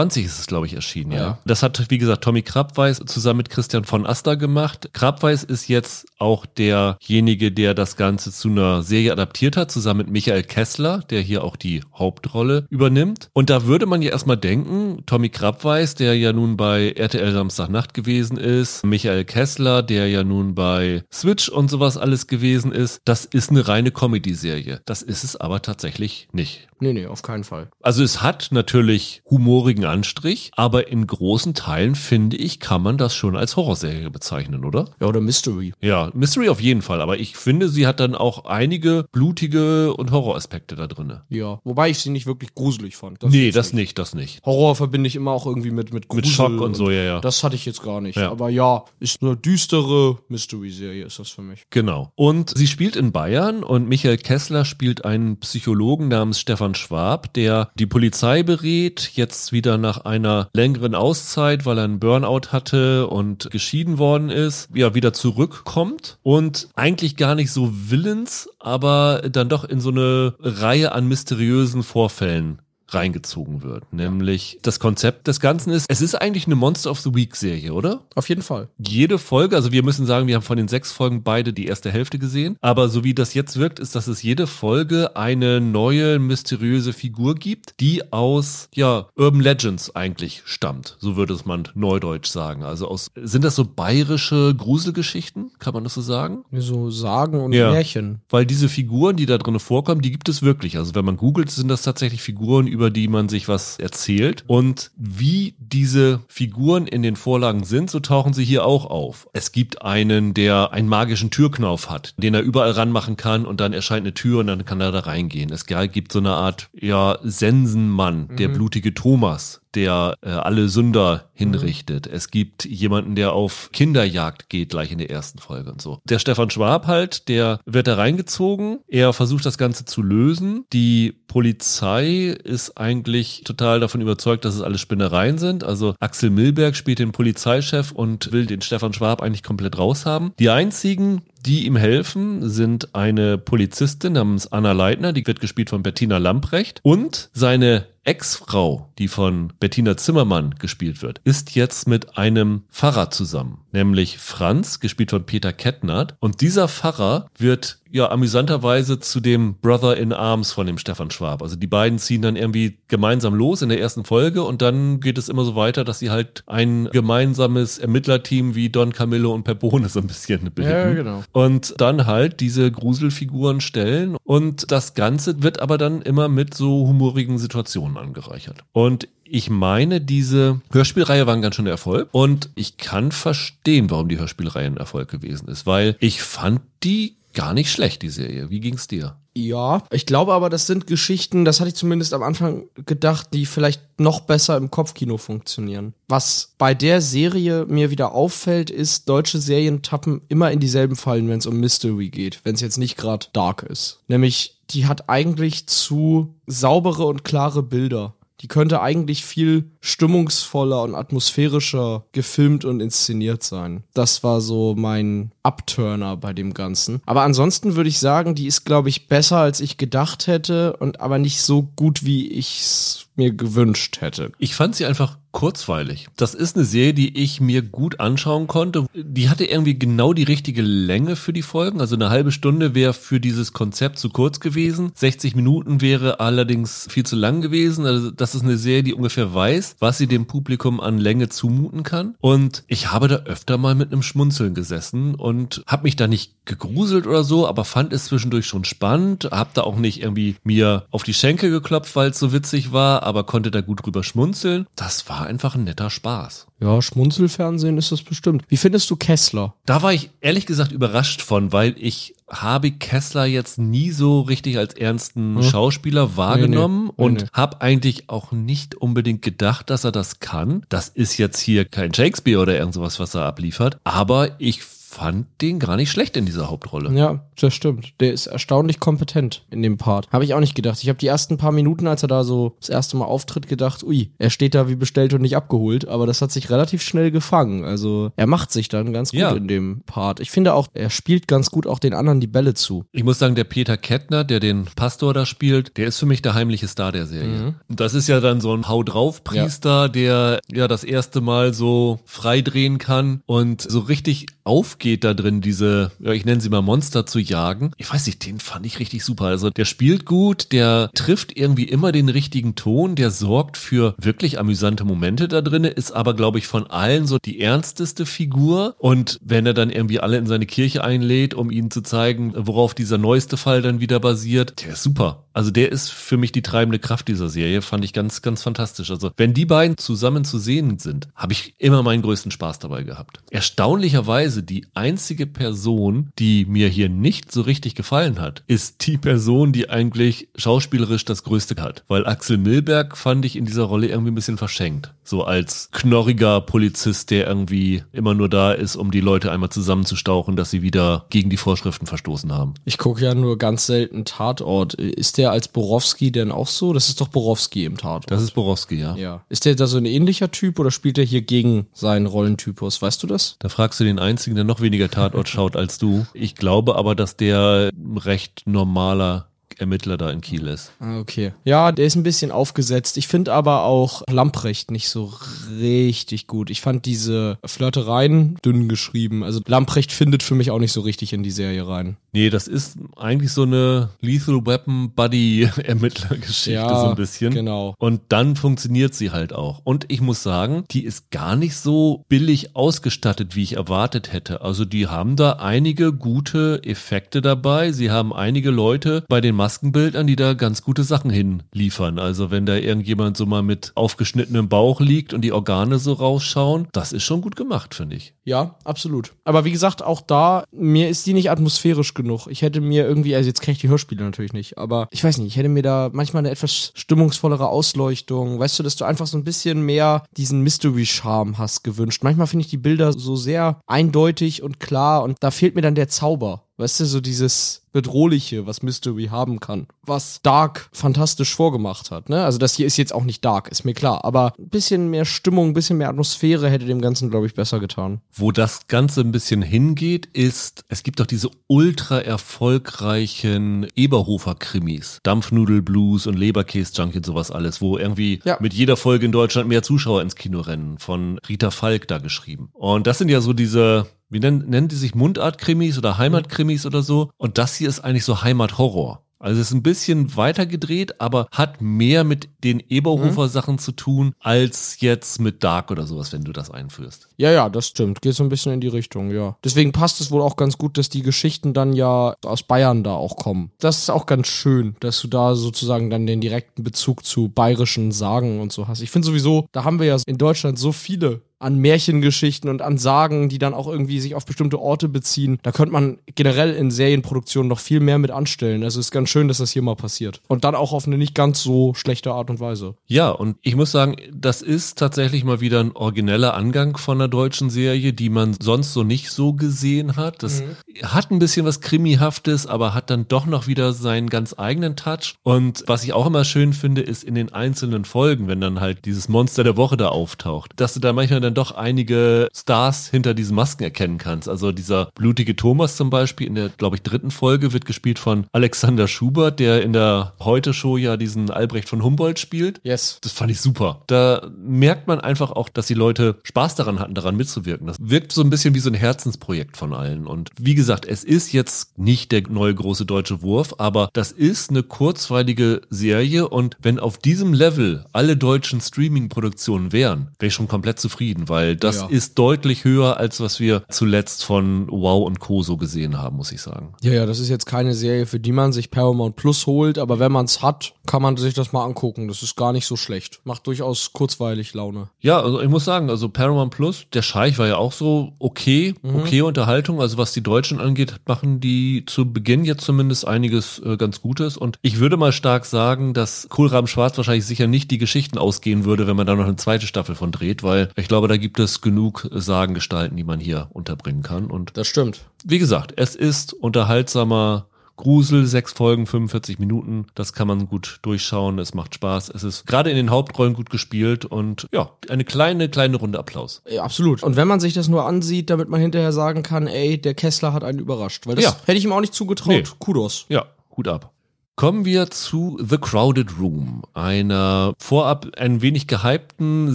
2020 ist es, glaube ich, erschienen, ja. ja. Das hat, wie gesagt, Tommy Krabweis zusammen mit Christian von Aster gemacht. Krabweis ist jetzt auch derjenige, der das Ganze zu einer Serie adaptiert hat, zusammen mit Michael Kessler, der hier auch die Hauptrolle übernimmt. Und da würde man ja erstmal denken, Tommy Krabweis, der ja nun bei RTL Samstagnacht gewesen ist, Michael Kessler, der ja nun bei Switch und sowas alles gewesen ist, das ist eine reine Comedy-Serie. Das ist es aber tatsächlich nicht. Nee, nee, auf keinen Fall. Also es hat natürlich humorigen Anstrich, aber in großen Teilen finde ich, kann man das schon als Horrorserie bezeichnen, oder? Ja, oder Mystery. Ja, Mystery auf jeden Fall, aber ich finde, sie hat dann auch einige blutige und Horroraspekte da drinne. Ja, wobei ich sie nicht wirklich gruselig fand. nee, jetzt das nicht, das nicht. Horror verbinde ich immer auch irgendwie mit mit Grusel Mit Schock und so, ja, ja. Das hatte ich jetzt gar nicht. Ja. Aber ja, ist eine düstere Mystery-Serie, ist das für mich. Genau. Und sie spielt in Bayern und Michael Kessler spielt einen Psychologen namens Stefan Schwab, der die Polizei berät, jetzt wieder nach einer längeren Auszeit, weil er einen Burnout hatte und geschieden worden ist, ja, wieder zurückkommt. Und eigentlich gar nicht so willens, aber dann doch in so eine Reihe an mysteriösen Vorfällen reingezogen wird. Nämlich das Konzept des Ganzen ist, es ist eigentlich eine Monster of the Week Serie, oder? Auf jeden Fall. jede Folge, also wir müssen sagen, wir haben von den sechs Folgen beide die erste Hälfte gesehen, aber so wie das jetzt wirkt, ist, dass es jede Folge eine neue mysteriöse Figur gibt, die aus, ja, Urban Legends eigentlich stammt. So würde es man neudeutsch sagen. Also aus, sind das so bayerische Gruselgeschichten? Kann man das so sagen? So Sagen und Ja. Märchen. Weil diese Figuren, die da drin vorkommen, die gibt es wirklich. Also wenn man googelt, sind das tatsächlich Figuren, über die man sich was erzählt. Und wie diese Figuren in den Vorlagen sind, so tauchen sie hier auch auf. Es gibt einen, der einen magischen Türknauf hat, den er überall ranmachen kann und dann erscheint eine Tür und dann kann er da reingehen. Es gibt so eine Art, ja, Sensenmann, der blutige Thomas, der äh, alle Sünder hinrichtet. Es gibt jemanden, der auf Kinderjagd geht, gleich in der ersten Folge und so. Der Stefan Schwab halt, der wird da reingezogen. Er versucht das Ganze zu lösen. Die Polizei ist eigentlich total davon überzeugt, dass es alles Spinnereien sind. Also Axel Milberg spielt den Polizeichef und will den Stefan Schwab eigentlich komplett raushaben. Die einzigen, die ihm helfen, sind eine Polizistin namens Anna Leitner, die wird gespielt von Bettina Lamprecht und seine Ex-Frau, die von Bettina Zimmermann gespielt wird, ist jetzt mit einem Pfarrer zusammen, nämlich Franz, gespielt von Peter Kettnert. Und dieser Pfarrer wird ja amüsanterweise zu dem Brother in Arms von dem Stefan Schwab. Also die beiden ziehen dann irgendwie gemeinsam los in der ersten Folge und dann geht es immer so weiter, dass sie halt ein gemeinsames Ermittlerteam wie Don Camillo und Pepone so ein bisschen bilden. Ja, genau. Und dann halt diese Gruselfiguren stellen und das Ganze wird aber dann immer mit so humorigen Situationen angereichert. Und ich meine, diese Hörspielreihe war ein ganz schöner Erfolg und ich kann verstehen, warum die Hörspielreihe ein Erfolg gewesen ist, weil ich fand die gar nicht schlecht, die Serie. Wie ging's dir? Ja, ich glaube aber, das sind Geschichten, das hatte ich zumindest am Anfang gedacht, die vielleicht noch besser im Kopfkino funktionieren. Was bei der Serie mir wieder auffällt, ist, deutsche Serien tappen immer in dieselben Fallen, wenn es um Mystery geht, wenn es jetzt nicht gerade dark ist. Nämlich, die hat eigentlich zu saubere und klare Bilder. Die könnte eigentlich viel stimmungsvoller und atmosphärischer gefilmt und inszeniert sein. Das war so mein Upturner bei dem Ganzen. Aber ansonsten würde ich sagen, die ist, glaube ich, besser, als ich gedacht hätte und aber nicht so gut, wie ich es mir gewünscht hätte. Ich fand sie einfach kurzweilig. Das ist eine Serie, die ich mir gut anschauen konnte. Die hatte irgendwie genau die richtige Länge für die Folgen. Also eine halbe Stunde wäre für dieses Konzept zu kurz gewesen. 60 Minuten wäre allerdings viel zu lang gewesen. Also das ist eine Serie, die ungefähr weiß, was sie dem Publikum an Länge zumuten kann. Und ich habe da öfter mal mit einem Schmunzeln gesessen und habe mich da nicht gegruselt oder so, aber fand es zwischendurch schon spannend. Hab da auch nicht irgendwie mir auf die Schenkel geklopft, weil es so witzig war, aber konnte da gut drüber schmunzeln. Das war einfach ein netter Spaß. Ja, Schmunzelfernsehen ist das bestimmt. Wie findest du Kessler? Da war ich ehrlich gesagt überrascht von, weil ich habe Kessler jetzt nie so richtig als ernsten Hm. Schauspieler wahrgenommen Nee, nee. und Nee, habe eigentlich auch nicht unbedingt gedacht, dass er das kann. Das ist jetzt hier kein Shakespeare oder irgend sowas, was er abliefert, aber ich fand den gar nicht schlecht in dieser Hauptrolle. Ja, das stimmt. Der ist erstaunlich kompetent in dem Part. Habe ich auch nicht gedacht. Ich habe die ersten paar Minuten, als er da so das erste Mal auftritt, gedacht, ui, er steht da wie bestellt und nicht abgeholt. Aber das hat sich relativ schnell gefangen. Also er macht sich dann ganz gut Ja. in dem Part. Ich finde auch, er spielt ganz gut auch den anderen die Bälle zu. Ich muss sagen, der Peter Kettner, der den Pastor da spielt, der ist für mich der heimliche Star der Serie. Und Das ist ja dann so ein Hau drauf Priester, der ja das erste Mal so frei drehen kann und so richtig aufgeht da drin, diese, ja, ich nenne sie mal Monster zu jagen. Ich weiß nicht, den fand ich richtig super. Also der spielt gut, der trifft irgendwie immer den richtigen Ton, der sorgt für wirklich amüsante Momente da drin, ist aber, glaube ich, von allen so die ernsteste Figur. Und wenn er dann irgendwie alle in seine Kirche einlädt, um ihnen zu zeigen, worauf dieser neueste Fall dann wieder basiert, der ist super. Also der ist für mich die treibende Kraft dieser Serie, fand ich ganz, ganz fantastisch. Also wenn die beiden zusammen zu sehen sind, habe ich immer meinen größten Spaß dabei gehabt. Erstaunlicherweise die einzige Person, die mir hier nicht so richtig gefallen hat, ist die Person, die eigentlich schauspielerisch das Größte hat. Weil Axel Milberg fand ich in dieser Rolle irgendwie ein bisschen verschenkt. So als knorriger Polizist, der irgendwie immer nur da ist, um die Leute einmal zusammenzustauchen, dass sie wieder gegen die Vorschriften verstoßen haben. Ich gucke ja nur ganz selten Tatort. Ist der als Borowski denn auch so? Das ist doch Borowski im Tatort. Das ist Borowski, ja. Ja. Ist der da so ein ähnlicher Typ oder spielt er hier gegen seinen Rollentypus? Weißt du das? Da fragst du den einzigen, der noch weniger Tatort schaut als du. Ich glaube aber, dass der recht normaler Ermittler da in Kiel ist. Ah, okay. Ja, der ist ein bisschen aufgesetzt. Ich finde aber auch Lamprecht nicht so richtig gut. Ich fand diese Flirtereien dünn geschrieben. Also Lamprecht findet für mich auch nicht so richtig in die Serie rein. Nee, das ist eigentlich so eine Lethal Weapon Buddy Ermittlergeschichte Ja, so ein bisschen. genau. Und dann funktioniert sie halt auch. Und ich muss sagen, die ist gar nicht so billig ausgestattet, wie ich erwartet hätte. Also die haben da einige gute Effekte dabei. Sie haben einige Leute bei den Maskenbildern, die da ganz gute Sachen hinliefern. Also wenn da irgendjemand so mal mit aufgeschnittenem Bauch liegt und die Organe so rausschauen, das ist schon gut gemacht, finde ich. Ja, absolut. Aber wie gesagt, auch da, mir ist die nicht atmosphärisch genug. Ich hätte mir irgendwie, also jetzt kenne ich die Hörspiele natürlich nicht, aber ich weiß nicht, ich hätte mir da manchmal eine etwas stimmungsvollere Ausleuchtung, weißt du, dass du einfach so ein bisschen mehr diesen Mystery-Charme hast gewünscht. Manchmal finde ich die Bilder so sehr eindeutig und klar und da fehlt mir dann der Zauber. Weißt du, so dieses Bedrohliche, was Mystery haben kann. Was Dark fantastisch vorgemacht hat, ne? Also das hier ist jetzt auch nicht Dark, ist mir klar. Aber ein bisschen mehr Stimmung, ein bisschen mehr Atmosphäre hätte dem Ganzen, glaube ich, besser getan. Wo das Ganze ein bisschen hingeht, ist, es gibt doch diese ultra erfolgreichen Eberhofer-Krimis. Dampfnudel-Blues und Leberkäse-Junk und sowas alles, wo irgendwie Ja. mit jeder Folge in Deutschland mehr Zuschauer ins Kino rennen. Von Rita Falk da geschrieben. Und das sind ja so diese, wie nennen, nennen die sich Mundart-Krimis oder Heimat-Krimis oder so? Und das hier ist eigentlich so Heimat-Horror. Also es ist ein bisschen weiter gedreht, aber hat mehr mit den Eberhofer-Sachen zu tun, als jetzt mit Dark oder sowas, wenn du das einführst. Ja, ja, das stimmt. Geht so ein bisschen in die Richtung, ja. Deswegen passt es wohl auch ganz gut, dass die Geschichten dann ja aus Bayern da auch kommen. Das ist auch ganz schön, dass du da sozusagen dann den direkten Bezug zu bayerischen Sagen und so hast. Ich finde sowieso, da haben wir ja in Deutschland so viele an Märchengeschichten und an Sagen, die dann auch irgendwie sich auf bestimmte Orte beziehen. Da könnte man generell in Serienproduktionen noch viel mehr mit anstellen. Also ist ganz schön, dass das hier mal passiert. Und dann auch auf eine nicht ganz so schlechte Art und Weise. Ja, und ich muss sagen, das ist tatsächlich mal wieder ein origineller Angang von einer deutschen Serie, die man sonst so nicht so gesehen hat. Das hat ein bisschen was Krimihaftes, aber hat dann doch noch wieder seinen ganz eigenen Touch. Und was ich auch immer schön finde, ist in den einzelnen Folgen, wenn dann halt dieses Monster der Woche da auftaucht, dass du da manchmal dann doch einige Stars hinter diesen Masken erkennen kannst. Also dieser blutige Thomas zum Beispiel in der, glaube ich, dritten Folge wird gespielt von Alexander Schubert, der in der Heute-Show ja diesen Albrecht von Humboldt spielt. Yes. Das fand ich super. Da merkt man einfach auch, dass die Leute Spaß daran hatten, daran mitzuwirken. Das wirkt so ein bisschen wie so ein Herzensprojekt von allen. Und wie gesagt, es ist jetzt nicht der neue große deutsche Wurf, aber das ist eine kurzweilige Serie und wenn auf diesem Level alle deutschen Streaming-Produktionen wären, wäre ich schon komplett zufrieden, weil das Ja. ist deutlich höher, als was wir zuletzt von Wow und Co. so gesehen haben, muss ich sagen. Ja, ja, das ist jetzt keine Serie, für die man sich Paramount Plus holt, aber wenn man es hat, kann man sich das mal angucken. Das ist gar nicht so schlecht. Macht durchaus kurzweilig Laune. Ja, also ich muss sagen, also Paramount Plus, der Scheich war ja auch so okay, okay Unterhaltung. Also was die Deutschen angeht, machen die zu Beginn jetzt zumindest einiges äh, ganz Gutes. Und ich würde mal stark sagen, dass Kohlraben Schwarz wahrscheinlich sicher nicht die Geschichten ausgehen würde, wenn man da noch eine zweite Staffel von dreht, weil ich glaube, da gibt es genug Sagengestalten, die man hier unterbringen kann. Und Das stimmt. wie gesagt, es ist unterhaltsamer Grusel, sechs Folgen, 45 Minuten. Das kann man gut durchschauen. Es macht Spaß. Es ist gerade in den Hauptrollen gut gespielt und ja, eine kleine, kleine Runde Applaus. Ja, absolut. Und wenn man sich das nur ansieht, damit man hinterher sagen kann, ey, der Kessler hat einen überrascht. Weil das Ja. hätte ich ihm auch nicht zugetraut. Nee. Kudos. Ja, Hut ab. Kommen wir zu The Crowded Room, einer vorab ein wenig gehypten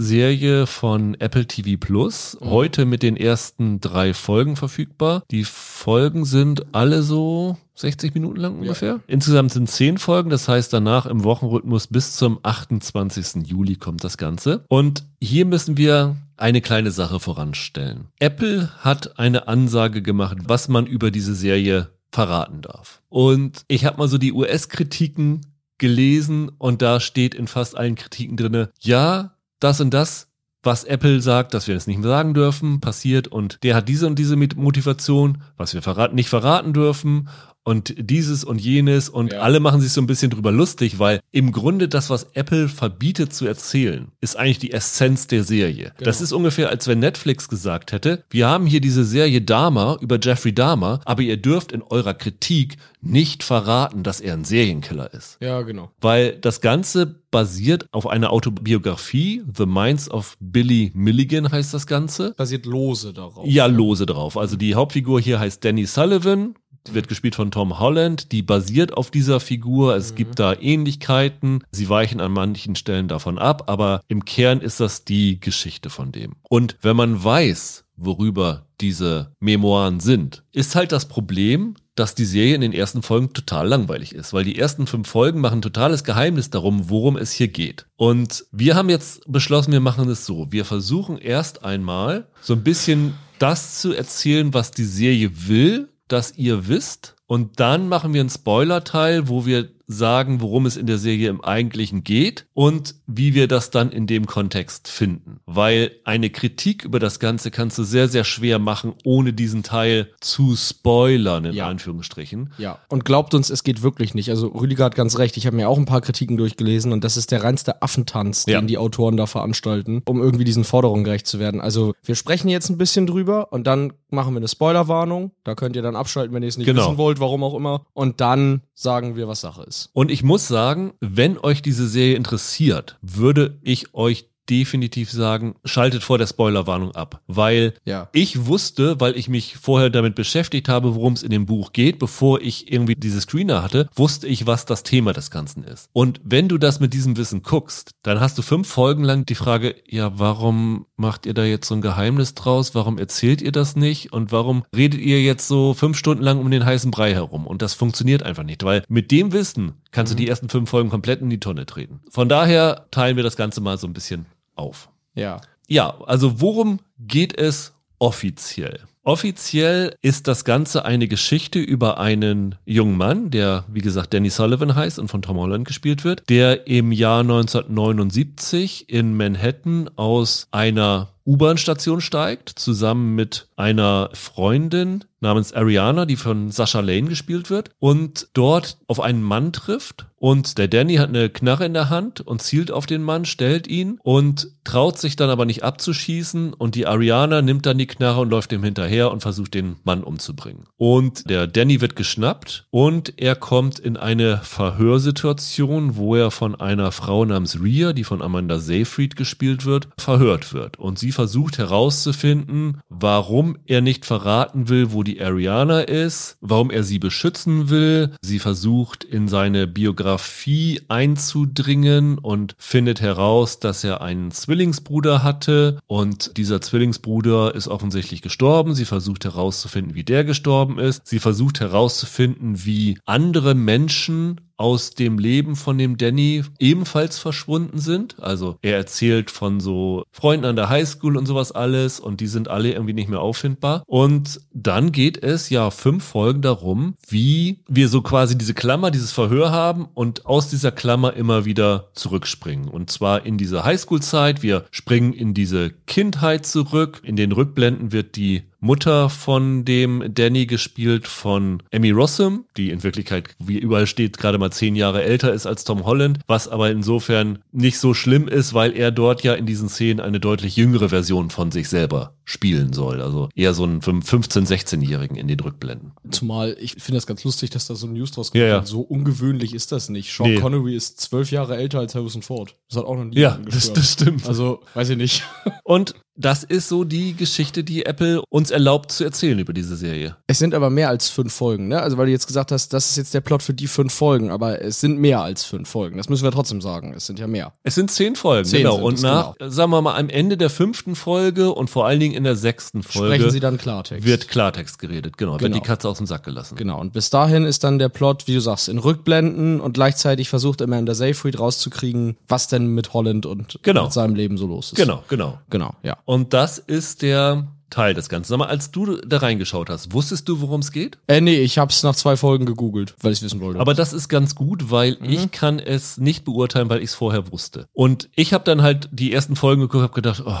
Serie von Apple TV Plus. Mhm. Heute mit den ersten drei Folgen verfügbar. Die Folgen sind alle so 60 Minuten lang ungefähr. Insgesamt sind zehn Folgen, das heißt danach im Wochenrhythmus bis zum 28. Juli kommt das Ganze. Und hier müssen wir eine kleine Sache voranstellen. Apple hat eine Ansage gemacht, was man über diese Serie verraten darf. Und ich habe mal so die US-Kritiken gelesen und da steht in fast allen Kritiken drinne, ja, das und das was Apple sagt, dass wir das nicht mehr sagen dürfen, passiert und der hat diese und diese Motivation, was wir verraten, nicht verraten dürfen und dieses und jenes und Ja. alle machen sich so ein bisschen drüber lustig, weil im Grunde das, was Apple verbietet zu erzählen, ist eigentlich die Essenz der Serie. Das Genau. ist ungefähr, als wenn Netflix gesagt hätte, wir haben hier diese Serie Dahmer über Jeffrey Dahmer, aber ihr dürft in eurer Kritik nicht verraten, dass er ein Serienkiller ist. Ja, genau. Weil das Ganze basiert auf einer Autobiografie, The Minds of Billy Milligan heißt das Ganze. Basiert lose darauf. Ja, lose drauf. Also die Hauptfigur hier heißt Danny Sullivan. Die wird gespielt von Tom Holland. Die basiert auf dieser Figur. Es gibt da Ähnlichkeiten. Sie weichen an manchen Stellen davon ab, aber im Kern ist das die Geschichte von dem. Und wenn man weiß, worüber diese Memoiren sind, ist halt das Problem, dass die Serie in den ersten Folgen total langweilig ist, weil die ersten fünf Folgen machen totales Geheimnis darum, worum es hier geht. Und wir haben jetzt beschlossen, wir machen es so. Wir versuchen erst einmal so ein bisschen das zu erzählen, was die Serie will, dass ihr wisst. Und dann machen wir einen Spoiler-Teil, wo wir sagen, worum es in der Serie im Eigentlichen geht und wie wir das dann in dem Kontext finden. Weil eine Kritik über das Ganze kannst du sehr, sehr schwer machen, ohne diesen Teil zu spoilern, in Ja. Anführungsstrichen. Ja, und glaubt uns, es geht wirklich nicht. Also Rüdiger hat ganz recht. Ich habe mir auch ein paar Kritiken durchgelesen und das ist der reinste Affentanz, Ja. den die Autoren da veranstalten, um irgendwie diesen Forderungen gerecht zu werden. Also wir sprechen jetzt ein bisschen drüber und dann machen wir eine Spoilerwarnung. Da könnt ihr dann abschalten, wenn ihr es nicht Genau. wissen wollt, warum auch immer. Und dann sagen wir, was Sache ist. Und ich muss sagen, wenn euch diese Serie interessiert, würde ich euch definitiv sagen, schaltet vor der Spoilerwarnung ab, weil Ja. ich wusste, weil ich mich vorher damit beschäftigt habe, worum es in dem Buch geht, bevor ich irgendwie diese Screener hatte, wusste ich, was das Thema des Ganzen ist. Und wenn du das mit diesem Wissen guckst, dann hast du fünf Folgen lang die Frage, ja, warum macht ihr da jetzt so ein Geheimnis draus? Warum erzählt ihr das nicht? Und warum redet ihr jetzt so fünf Stunden lang um den heißen Brei herum? Und das funktioniert einfach nicht, weil mit dem Wissen kannst du die ersten fünf Folgen komplett in die Tonne treten. Von daher teilen wir das Ganze mal so ein bisschen auf. Ja. Ja, also worum geht es offiziell? Offiziell ist das Ganze eine Geschichte über einen jungen Mann, der, wie gesagt, Danny Sullivan heißt und von Tom Holland gespielt wird, der im Jahr 1979 in Manhattan aus einer U-Bahn-Station steigt, zusammen mit einer Freundin namens Ariana, die von Sasha Lane gespielt wird, und dort auf einen Mann trifft. Und der Danny hat eine Knarre in der Hand und zielt auf den Mann, stellt ihn und traut sich dann aber nicht abzuschießen. Und die Ariana nimmt dann die Knarre und läuft ihm hinterher und versucht den Mann umzubringen. Und der Danny wird geschnappt und er kommt in eine Verhörsituation, wo er von einer Frau namens Rhea, die von Amanda Seyfried gespielt wird, verhört wird. Und sie versucht herauszufinden, warum er nicht verraten will, wo die Ariana ist, warum er sie beschützen will. Sie versucht in seine Biografie einzudringen und findet heraus, dass er einen Zwillingsbruder hatte und dieser Zwillingsbruder ist offensichtlich gestorben. Sie versucht herauszufinden, wie der gestorben ist. Sie versucht herauszufinden, wie andere Menschen aus dem Leben von dem Danny ebenfalls verschwunden sind. Also er erzählt von so Freunden an der Highschool und sowas alles und die sind alle irgendwie nicht mehr auffindbar. Und dann geht es ja fünf Folgen darum, wie wir so quasi diese Klammer, dieses Verhör haben und aus dieser Klammer immer wieder zurückspringen. Und zwar in diese Highschool-Zeit. Wir springen in diese Kindheit zurück. In den Rückblenden wird die Mutter von dem Danny gespielt von Emmy Rossum, die in Wirklichkeit, wie überall steht, gerade mal zehn Jahre älter ist als Tom Holland, was aber insofern nicht so schlimm ist, weil er dort ja in diesen Szenen eine deutlich jüngere Version von sich selber spielen soll. Also eher so einen 15-, 16-Jährigen in den Rückblenden. Zumal ich finde das ganz lustig, dass da so ein News draus kommt. Ja, ja. So ungewöhnlich ist das nicht. Sean Nee. Connery ist zwölf Jahre älter als Harrison Ford. Das hat auch noch nie Ja, das, das stimmt. Also, weiß ich nicht. Und das ist so die Geschichte, die Apple uns erlaubt zu erzählen über diese Serie. Es sind aber mehr als fünf Folgen, ne? Also weil du jetzt gesagt hast, das ist jetzt der Plot für die fünf Folgen, aber es sind mehr als fünf Folgen. Das müssen wir trotzdem sagen. Es sind ja mehr. Es sind zehn Folgen, Zehn genau. Und nach, sagen wir mal, am Ende der fünften Folge und vor allen Dingen in der sechsten Folge Sprechen sie dann Klartext. wird Klartext geredet, genau, wird Genau. die Katze aus dem Sack gelassen. Genau, und bis dahin ist dann der Plot, wie du sagst, in Rückblenden und gleichzeitig versucht Amanda Seyfried rauszukriegen, was denn mit Holland und Genau. mit seinem Leben so los ist. Genau, genau. Genau, ja. Und das ist der Teil des Ganzen. Sag mal, als du da reingeschaut hast, wusstest du, worum es geht? Äh, nee, ich hab's nach zwei Folgen gegoogelt, weil ich wissen wollte. Aber das ist ganz gut, weil ich kann es nicht beurteilen, weil ich es vorher wusste. Und ich habe dann halt die ersten Folgen geguckt, habe gedacht, oh,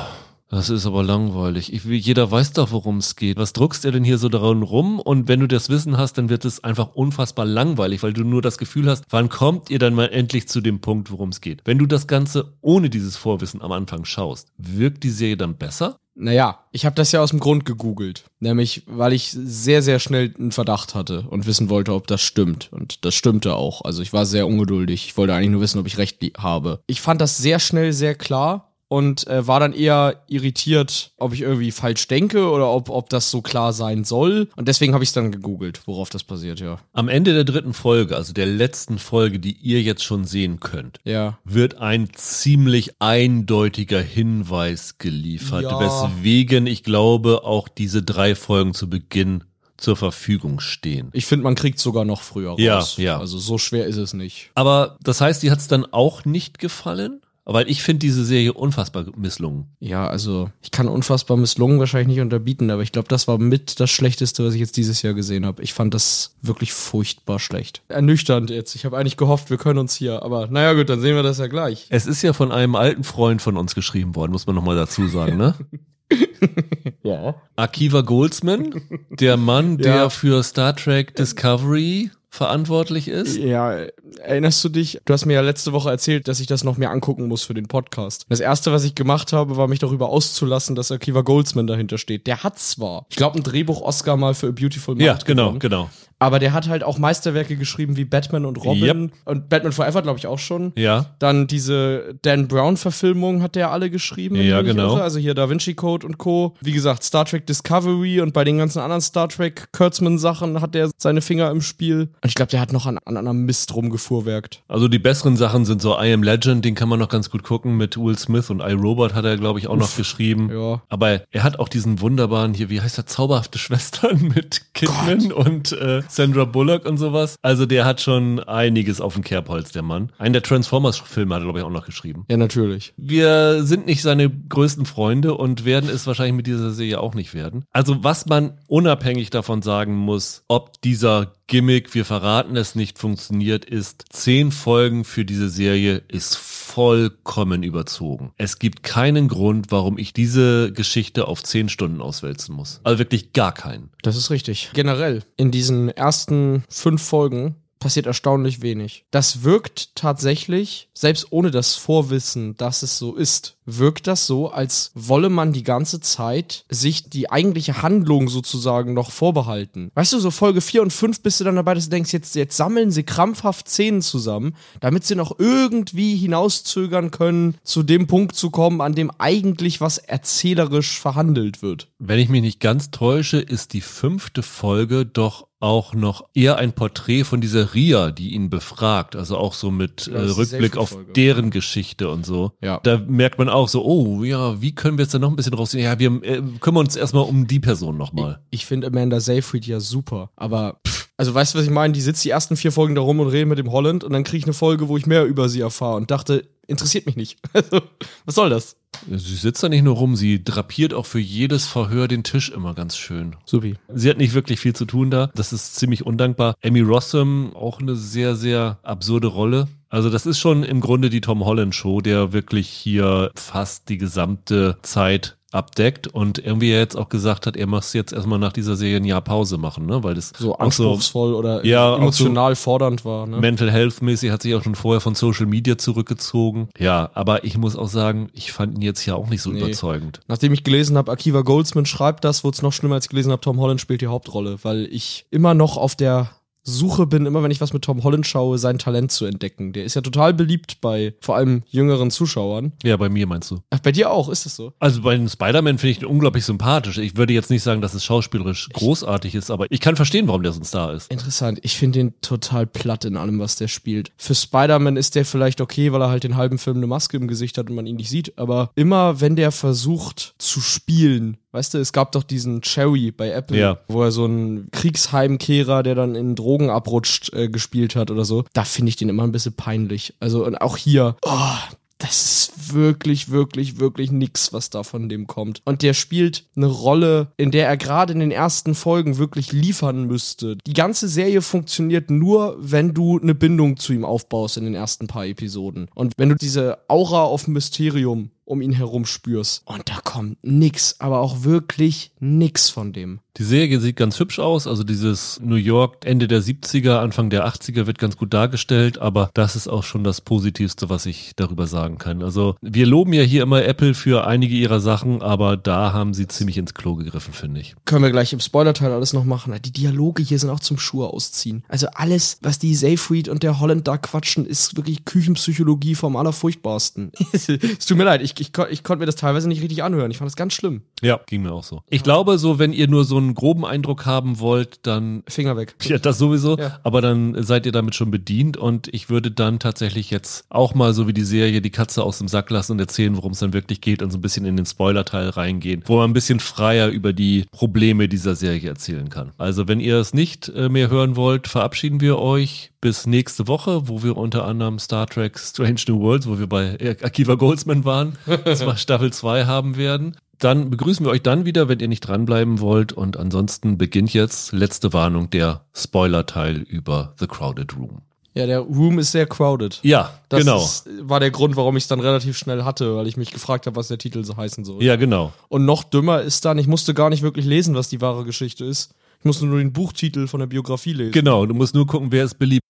das ist aber langweilig. Ich, jeder weiß doch, worum es geht. Was druckst du denn hier so daran rum? Und wenn du das Wissen hast, dann wird es einfach unfassbar langweilig, weil du nur das Gefühl hast, wann kommt ihr dann mal endlich zu dem Punkt, worum es geht? Wenn du das Ganze ohne dieses Vorwissen am Anfang schaust, wirkt die Serie dann besser? Naja, ich habe das ja aus dem Grund gegoogelt. Nämlich, weil ich sehr, sehr schnell einen Verdacht hatte und wissen wollte, ob das stimmt. Und das stimmte auch. Also ich war sehr ungeduldig. Ich wollte eigentlich nur wissen, ob ich recht habe. Ich fand das sehr schnell sehr klar und äh, war dann eher irritiert, ob ich irgendwie falsch denke oder ob, ob das so klar sein soll. Und deswegen habe ich es dann gegoogelt, worauf das basiert, ja. Am Ende der dritten Folge, also der letzten Folge, die ihr jetzt schon sehen könnt, Ja. wird ein ziemlich eindeutiger Hinweis geliefert, Ja. weswegen ich glaube, auch diese drei Folgen zu Beginn zur Verfügung stehen. Ich finde, man kriegt sogar noch früher raus. Ja, ja. Also so schwer ist es nicht. Aber das heißt, die hat es dann auch nicht gefallen? Weil ich finde diese Serie unfassbar misslungen. Ja, also ich kann unfassbar misslungen wahrscheinlich nicht unterbieten, aber ich glaube, das war mit das Schlechteste, was ich jetzt dieses Jahr gesehen habe. Ich fand das wirklich furchtbar schlecht. Ernüchternd jetzt. Ich habe eigentlich gehofft, wir können uns hier, aber naja gut, dann sehen wir das ja gleich. Es ist ja von einem alten Freund von uns geschrieben worden, muss man nochmal dazu sagen, ne? Ja. Akiva Goldsman, der Mann, der Ja. für Star Trek Discovery verantwortlich ist. Ja, erinnerst du dich? Du hast mir ja letzte Woche erzählt, dass ich das noch mehr angucken muss für den Podcast. Das erste, was ich gemacht habe, war mich darüber auszulassen, dass Akiva Goldsman dahinter steht. Der hat zwar, ich glaube, ein Drehbuch-Oscar mal für A Beautiful Mind Ja, genau, gewonnen, genau. Aber der hat halt auch Meisterwerke geschrieben wie Batman und Robin Yep. und Batman Forever, glaube ich, auch schon. Ja. Dann diese Dan Brown-Verfilmung hat der alle geschrieben. Ja, genau. irre. Also hier Da Vinci Code und Co. Wie gesagt, Star Trek Discovery und bei den ganzen anderen Star Trek Kurtzman-Sachen hat der seine Finger im Spiel. Und ich glaube, der hat noch an, an anderem Mist rumgefuhrwerkt. Also die besseren Sachen sind so I Am Legend, den kann man noch ganz gut gucken mit Will Smith und iRobot hat er, glaube ich, auch noch geschrieben. Ja. Aber er hat auch diesen wunderbaren hier, wie heißt der, zauberhafte Schwestern mit Kidman und äh, Sandra Bullock und sowas. Also der hat schon einiges auf dem Kerbholz, der Mann. Einen der Transformers-Filme hat er, glaube ich, auch noch geschrieben. Ja, natürlich. Wir sind nicht seine größten Freunde und werden es wahrscheinlich mit dieser Serie auch nicht werden. Also was man unabhängig davon sagen muss, ob dieser Gimmick, wir verraten es nicht, funktioniert, ist, zehn Folgen für diese Serie ist vollkommen überzogen. Es gibt keinen Grund, warum ich diese Geschichte auf zehn Stunden auswälzen muss. Also wirklich gar keinen. Das ist richtig. Generell, in diesen ersten fünf Folgen passiert erstaunlich wenig. Das wirkt tatsächlich, selbst ohne das Vorwissen, dass es so ist, wirkt das so, als wolle man die ganze Zeit sich die eigentliche Handlung sozusagen noch vorbehalten. Weißt du, so Folge 4 und 5 bist du dann dabei, dass du denkst, jetzt, jetzt sammeln sie krampfhaft Szenen zusammen, damit sie noch irgendwie hinauszögern können, zu dem Punkt zu kommen, an dem eigentlich was erzählerisch verhandelt wird. Wenn ich mich nicht ganz täusche, ist die fünfte Folge doch auch noch eher ein Porträt von dieser Ria, die ihn befragt. Also auch so mit äh, Rückblick auf Selfie-Folge. deren Geschichte und so. Ja. Da merkt man auch so, oh ja, wie können wir jetzt da noch ein bisschen rausziehen? Ja, wir äh, kümmern uns erstmal um die Person nochmal. Ich finde Amanda Seyfried ja super, aber pff, also weißt du, was ich meine? Die sitzt die ersten vier Folgen da rum und redet mit dem Holland und dann kriege ich eine Folge, wo ich mehr über sie erfahre und dachte, interessiert mich nicht. Also, was soll das? Sie sitzt da nicht nur rum, sie drapiert auch für jedes Verhör den Tisch immer ganz schön. Supi. Sie hat nicht wirklich viel zu tun da. Das ist ziemlich undankbar. Amy Rossum, auch eine sehr, sehr absurde Rolle. Also das ist schon im Grunde die Tom Holland Show, der wirklich hier fast die gesamte Zeit abdeckt und irgendwie jetzt auch gesagt hat, er muss jetzt erstmal nach dieser Serie ein Jahr Pause machen, ne? Weil das So auch so anspruchsvoll oder Ja, emotional fordernd war. Ne? Mental Health mäßig hat sich auch schon vorher von Social Media zurückgezogen. Ja, aber ich muss auch sagen, ich fand ihn jetzt hier auch nicht so Nee. überzeugend. Nachdem ich gelesen habe, Akiva Goldsman schreibt das, wurde es noch schlimmer, als ich gelesen habe, Tom Holland spielt die Hauptrolle, weil ich immer noch auf der Suche bin, immer wenn ich was mit Tom Holland schaue, sein Talent zu entdecken. Der ist ja total beliebt bei vor allem jüngeren Zuschauern. Ja, bei mir meinst du. Ach, bei dir auch, ist das so? Also bei den Spider-Man finde ich ihn unglaublich sympathisch. Ich würde jetzt nicht sagen, dass es schauspielerisch großartig ist, aber ich kann verstehen, warum der so ein Star ist. Interessant. Ich finde den total platt in allem, was der spielt. Für Spider-Man ist der vielleicht okay, weil er halt den halben Film eine Maske im Gesicht hat und man ihn nicht sieht. Aber immer, wenn der versucht zu spielen, Weißt du, es gab doch diesen Cherry bei Apple, Ja. wo er so einen Kriegsheimkehrer, der dann in Drogen abrutscht, äh, gespielt hat oder so. Da finde ich den immer ein bisschen peinlich. Also, und auch hier, oh, das ist wirklich, wirklich, wirklich nix, was da von dem kommt. Und der spielt eine Rolle, in der er gerade in den ersten Folgen wirklich liefern müsste. Die ganze Serie funktioniert nur, wenn du eine Bindung zu ihm aufbaust in den ersten paar Episoden. Und wenn du diese Aura auf Mysterium um ihn herum spürst. Und da kommt nix, aber auch wirklich nix von dem. Die Serie sieht ganz hübsch aus, also dieses New York Ende der 70er, Anfang der 80er wird ganz gut dargestellt, aber das ist auch schon das Positivste, was ich darüber sagen kann. Also wir loben ja hier immer Apple für einige ihrer Sachen, aber da haben sie ziemlich ins Klo gegriffen, finde ich. Können wir gleich im Spoilerteil alles noch machen. Die Dialoge hier sind auch zum Schuhe ausziehen. Also alles, was die Seyfried und der Holland da quatschen, ist wirklich Küchenpsychologie vom allerfurchtbarsten. es tut mir leid, ich, ich, ich konnte mir das teilweise nicht richtig anhören. Ich fand das ganz schlimm. Ja, ging mir auch so. Ich glaube, so wenn ihr nur so einen groben Eindruck haben wollt, dann Finger weg. Ja, das sowieso. Ja. Aber dann seid ihr damit schon bedient und ich würde dann tatsächlich jetzt auch mal so wie die Serie die Katze aus dem Sack lassen und erzählen, worum es dann wirklich geht und so ein bisschen in den Spoiler-Teil reingehen, wo man ein bisschen freier über die Probleme dieser Serie erzählen kann. Also wenn ihr es nicht äh, mehr hören wollt, verabschieden wir euch bis nächste Woche, wo wir unter anderem Star Trek Strange New Worlds, wo wir bei Akiva Goldsman waren, zwar Staffel 2 haben werden. Dann begrüßen wir euch dann wieder, wenn ihr nicht dranbleiben wollt. Und ansonsten beginnt jetzt letzte Warnung der Spoiler-Teil über The Crowded Room. Ja, der Room ist sehr crowded. Ja, Das genau. ist, war der Grund, warum ich es dann relativ schnell hatte, weil ich mich gefragt habe, was der Titel so heißen soll. Ja, genau. Und noch dümmer ist dann, ich musste gar nicht wirklich lesen, was die wahre Geschichte ist. Ich musste nur den Buchtitel von der Biografie lesen. Genau, du musst nur gucken, wer ist beliebt.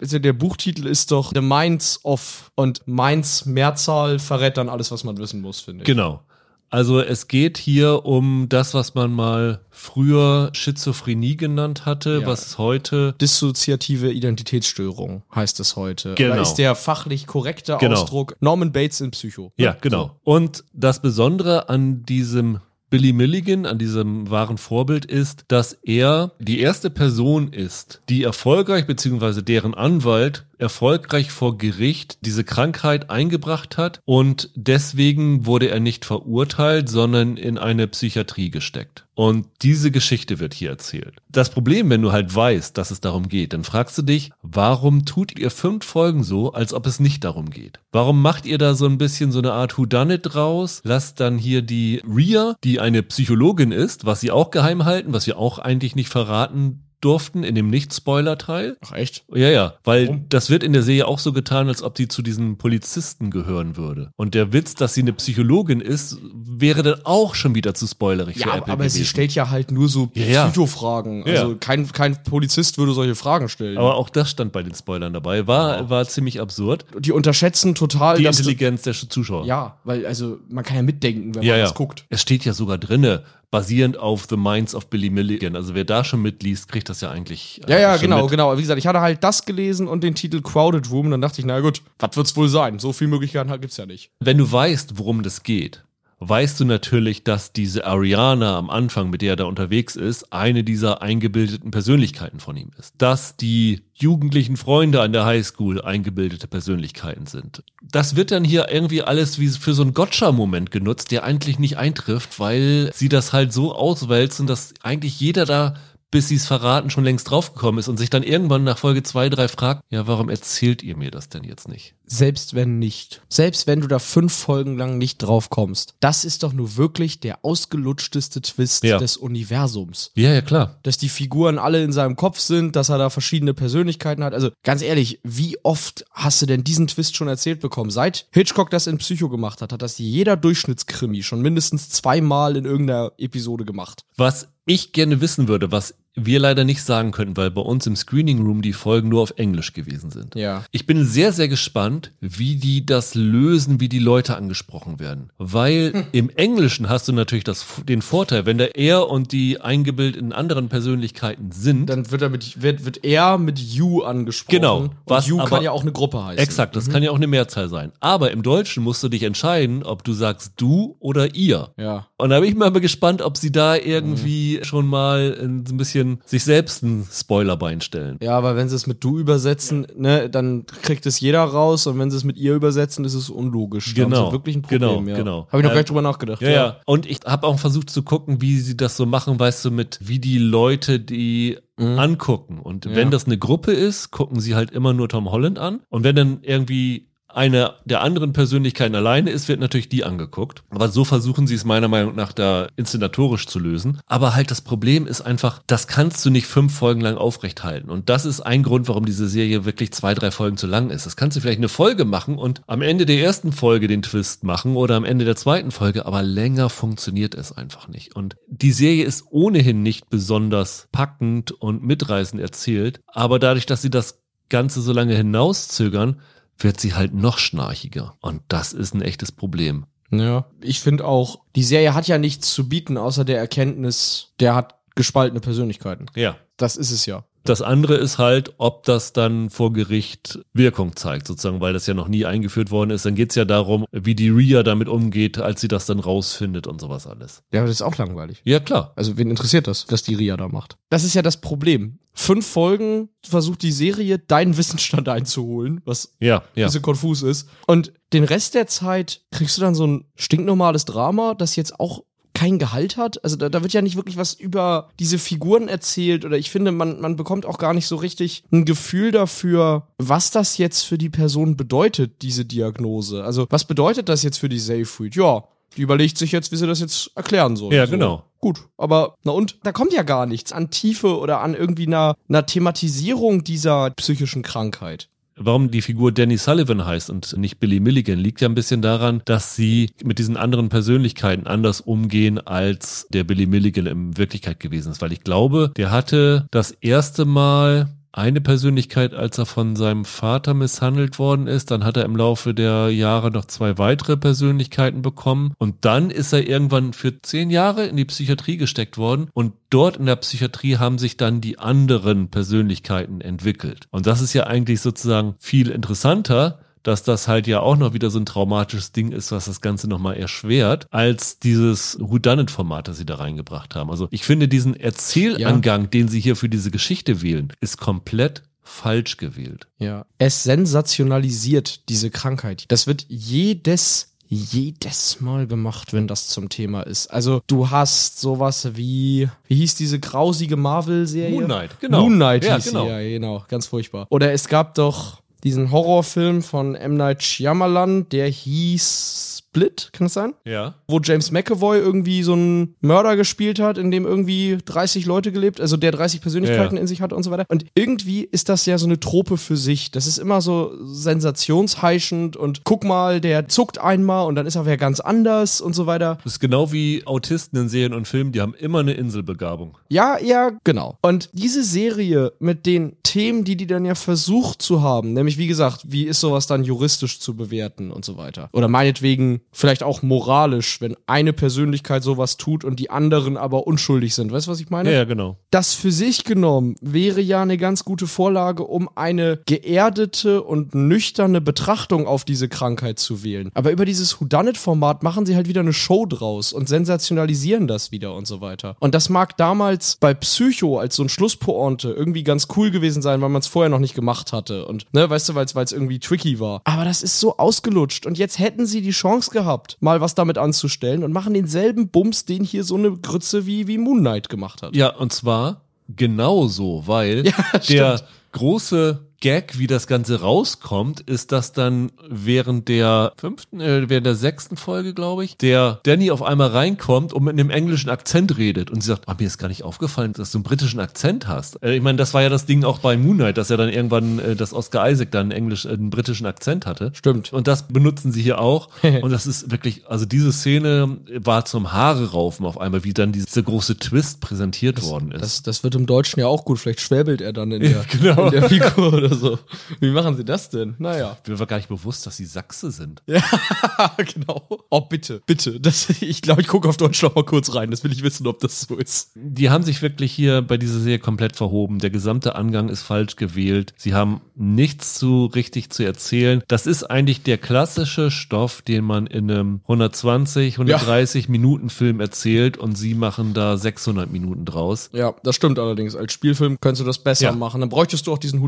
Also der Buchtitel ist doch The Minds of und Minds Mehrzahl verrät dann alles, was man wissen muss, finde ich. Genau. Also es geht hier um das, was man mal früher Schizophrenie genannt hatte, Ja. was heute Dissoziative Identitätsstörung heißt es heute. Genau. Da ist der fachlich korrekte Genau. Ausdruck Norman Bates in Psycho. Ja, genau. Und das Besondere an diesem Billy Milligan, an diesem wahren Vorbild ist, dass er die erste Person ist, die erfolgreich, beziehungsweise deren Anwalt erfolgreich vor Gericht diese Krankheit eingebracht hat und deswegen wurde er nicht verurteilt, sondern in eine Psychiatrie gesteckt. Und diese Geschichte wird hier erzählt. Das Problem, wenn du halt weißt, dass es darum geht, dann fragst du dich, warum tut ihr fünf Folgen so, als ob es nicht darum geht? Warum macht ihr da so ein bisschen so eine Art Whodunit draus? Lasst dann hier die Rhea, die eine Psychologin ist, was sie auch geheim halten, was wir auch eigentlich nicht verraten durften in dem Nicht-Spoiler-Teil. Ach echt? Ja, ja, weil Warum? das wird in der Serie auch so getan, als ob sie zu diesen Polizisten gehören würde. Und der Witz, dass sie eine Psychologin ist, wäre dann auch schon wieder zu spoilerig für Ja, Apple aber sie gewesen. stellt ja halt nur so Ja, ja. Psychofragen. Ja. Also kein, kein Polizist würde solche Fragen stellen. Aber auch das stand bei den Spoilern dabei. War, war ziemlich absurd. die unterschätzen total Die Intelligenz der Zuschauer. Ja, weil also man kann ja mitdenken, wenn ja, man ja. das guckt. Es steht ja sogar drinne, basierend auf The Minds of Billy Milligan. Also wer da schon mitliest, kriegt das ja eigentlich. Ja, ja, schon genau, mit. genau. Wie gesagt, ich hatte halt das gelesen und den Titel Crowded Room und dann dachte ich, na gut, was wird's wohl sein? So viele Möglichkeiten halt gibt's ja nicht. Wenn du weißt, worum das geht, weißt du natürlich, dass diese Ariana am Anfang, mit der er da unterwegs ist, eine dieser eingebildeten Persönlichkeiten von ihm ist. Dass die jugendlichen Freunde an der Highschool eingebildete Persönlichkeiten sind. Das wird dann hier irgendwie alles wie für so einen Gotcha-Moment genutzt, der eigentlich nicht eintrifft, weil sie das halt so auswälzen, dass eigentlich jeder da bis sie es verraten, schon längst draufgekommen ist und sich dann irgendwann nach Folge 2, 3 fragt, ja, warum erzählt ihr mir das denn jetzt nicht? Selbst wenn nicht. Selbst wenn du da fünf Folgen lang nicht drauf kommst. Das ist doch nur wirklich der ausgelutschteste Twist Ja. des Universums. Ja, ja, klar. Dass die Figuren alle in seinem Kopf sind, dass er da verschiedene Persönlichkeiten hat. Also ganz ehrlich, wie oft hast du denn diesen Twist schon erzählt bekommen? Seit Hitchcock das in Psycho gemacht hat, hat das jeder Durchschnittskrimi schon mindestens zweimal in irgendeiner Episode gemacht. Was ich gerne wissen würde, was wir leider nicht sagen können, weil bei uns im Screening Room die Folgen nur auf Englisch gewesen sind. Ja. Ich bin sehr, sehr gespannt, wie die das lösen, wie die Leute angesprochen werden. Weil Hm. im Englischen hast du natürlich das, den Vorteil, wenn der er und die eingebildet in anderen Persönlichkeiten sind, Dann wird er mit, wird, wird er mit you angesprochen. Genau. Und Was you aber- kann ja auch eine Gruppe heißen. Exakt, das kann ja auch eine Mehrzahl sein. Aber im Deutschen musst du dich entscheiden, ob du sagst du oder ihr. Ja. Und da bin ich mal gespannt, ob sie da irgendwie schon mal ein bisschen sich selbst einen Spoilerbein stellen. Ja, aber wenn sie es mit du übersetzen, ne, dann kriegt es jeder raus und wenn sie es mit ihr übersetzen, ist es unlogisch. Genau, sie wirklich ein Problem, genau, ja. genau. Habe ich noch Ähm, gar nicht drüber nachgedacht. Ja, ja. Und ich habe auch versucht zu gucken, wie sie das so machen, weißt du, mit wie die Leute die angucken. Und Ja. wenn das eine Gruppe ist, gucken sie halt immer nur Tom Holland an. Und wenn dann irgendwie eine der anderen Persönlichkeiten alleine ist, wird natürlich die angeguckt. Aber so versuchen sie es meiner Meinung nach da inszenatorisch zu lösen. Aber halt das Problem ist einfach, das kannst du nicht fünf Folgen lang aufrechthalten. Und das ist ein Grund, warum diese Serie wirklich zwei, drei Folgen zu lang ist. Das kannst du vielleicht eine Folge machen und am Ende der ersten Folge den Twist machen oder am Ende der zweiten Folge, aber länger funktioniert es einfach nicht. Und die Serie ist ohnehin nicht besonders packend und mitreißend erzählt, aber dadurch, dass sie das Ganze so lange hinauszögern, wird sie halt noch schnarchiger. Und das ist ein echtes Problem. Ja. Ich finde auch, die Serie hat ja nichts zu bieten, außer der Erkenntnis, der hat gespaltene Persönlichkeiten. Ja. Das ist es ja. Das andere ist halt, ob das dann vor Gericht Wirkung zeigt, sozusagen, weil das ja noch nie eingeführt worden ist. Dann geht's ja darum, wie die Ria damit umgeht, als sie das dann rausfindet und sowas alles. Ja, aber das ist auch langweilig. Ja, klar. Also, wen interessiert das, was die Ria da macht? Das ist ja das Problem. Fünf Folgen versucht die Serie, deinen Wissensstand einzuholen, was Ja, ein ja. bisschen konfus ist. Und den Rest der Zeit kriegst du dann so ein stinknormales Drama, das jetzt auch kein Gehalt hat. Also da, da wird ja nicht wirklich was über diese Figuren erzählt oder ich finde, man, man bekommt auch gar nicht so richtig ein Gefühl dafür, was das jetzt für die Person bedeutet, diese Diagnose. Also was bedeutet das jetzt für die Safe Food? Ja, die überlegt sich jetzt, wie sie das jetzt erklären soll. Ja, So. genau. Gut, aber na und? Da kommt ja gar nichts an Tiefe oder an irgendwie einer, einer Thematisierung dieser psychischen Krankheit. Warum die Figur Danny Sullivan heißt und nicht Billy Milligan, liegt ja ein bisschen daran, dass sie mit diesen anderen Persönlichkeiten anders umgehen, als der Billy Milligan in Wirklichkeit gewesen ist. Weil ich glaube, der hatte das erste Mal eine Persönlichkeit, als er von seinem Vater misshandelt worden ist. Dann hat er im Laufe der Jahre noch zwei weitere Persönlichkeiten bekommen. Und dann ist er irgendwann für zehn Jahre in die Psychiatrie gesteckt worden. Und dort in der Psychiatrie haben sich dann die anderen Persönlichkeiten entwickelt. Und das ist ja eigentlich sozusagen viel interessanter, dass das halt ja auch noch wieder so ein traumatisches Ding ist, was das Ganze nochmal erschwert, als dieses Whodunit-Format, das sie da reingebracht haben. Also ich finde diesen Erzählangang, den sie hier für diese Geschichte wählen, ist komplett falsch gewählt. Ja. Es sensationalisiert diese Krankheit. Das wird jedes jedes Mal gemacht, wenn das zum Thema ist. Also du hast sowas wie, wie hieß diese grausige Marvel-Serie? Moon Knight, genau. Moon Knight Ja, hieß genau. sie, ja, genau, ganz furchtbar. Oder es gab doch diesen Horrorfilm von M. Night Shyamalan, der hieß Split, kann das sein? Ja. wo James McAvoy irgendwie so einen Mörder gespielt hat, in dem irgendwie 30 Leute gelebt, also der 30 Persönlichkeiten Ja. in sich hat und so weiter. Und irgendwie ist das ja so eine Trope für sich. Das ist immer so sensationsheischend und guck mal, der zuckt einmal und dann ist er wer ganz anders und so weiter. Das ist genau wie Autisten in Serien und Filmen, die haben immer eine Inselbegabung. Ja, ja, genau. Und diese Serie mit den Themen, die die dann ja versucht zu haben, nämlich wie gesagt, wie ist sowas dann juristisch zu bewerten und so weiter. Oder meinetwegen vielleicht auch moralisch, wenn eine Persönlichkeit sowas tut und die anderen aber unschuldig sind. Weißt du, was ich meine? Ja, ja, genau. Das für sich genommen wäre ja eine ganz gute Vorlage, um eine geerdete und nüchterne Betrachtung auf diese Krankheit zu wählen. Aber über dieses Whodunit-Format machen sie halt wieder eine Show draus und sensationalisieren das wieder und so weiter. Und das mag damals bei Psycho als so ein Schlusspointe irgendwie ganz cool gewesen sein, weil man es vorher noch nicht gemacht hatte. Und, ne, weißt du, weil es irgendwie tricky war. Aber das ist so ausgelutscht. Und jetzt hätten sie die Chance gehabt, mal was damit anzustellen und machen denselben Bums, den hier so eine Grütze wie, wie Moon Knight gemacht hat. Ja, und zwar genauso, weil Ja, der große Gag, wie das Ganze rauskommt, ist, dass dann während der fünften, äh, während der sechsten Folge, glaube ich, der Danny auf einmal reinkommt und mit einem englischen Akzent redet und sie sagt, ah, mir ist gar nicht aufgefallen, dass du einen britischen Akzent hast. Äh, ich meine, das war ja das Ding auch bei Moon Knight, dass er dann irgendwann, äh, dass Oscar Isaac dann einen englisch, äh, einen britischen Akzent hatte. Stimmt. Und das benutzen sie hier auch. und das ist wirklich, also diese Szene war zum Haare raufen auf einmal, wie dann dieser große Twist präsentiert worden ist. Das, das wird im Deutschen ja auch gut. Vielleicht schwäbelt er dann in der, genau. in der Figur oder so. Wie machen sie das denn? Naja. Mir war gar nicht bewusst, dass sie Sachse sind. Ja, genau. Oh, bitte, bitte. Das, ich glaube, ich gucke auf Deutsch noch mal kurz rein. Das will ich wissen, ob das so ist. Die haben sich wirklich hier bei dieser Serie komplett verhoben. Der gesamte Angang ist falsch gewählt. Sie haben nichts zu richtig zu erzählen. Das ist eigentlich der klassische Stoff, den man in einem 120, 130 Minuten Film erzählt und sie machen da 600 Minuten draus. Ja, das stimmt allerdings. Als Spielfilm könntest du das besser Ja. machen. Dann bräuchtest du auch diesen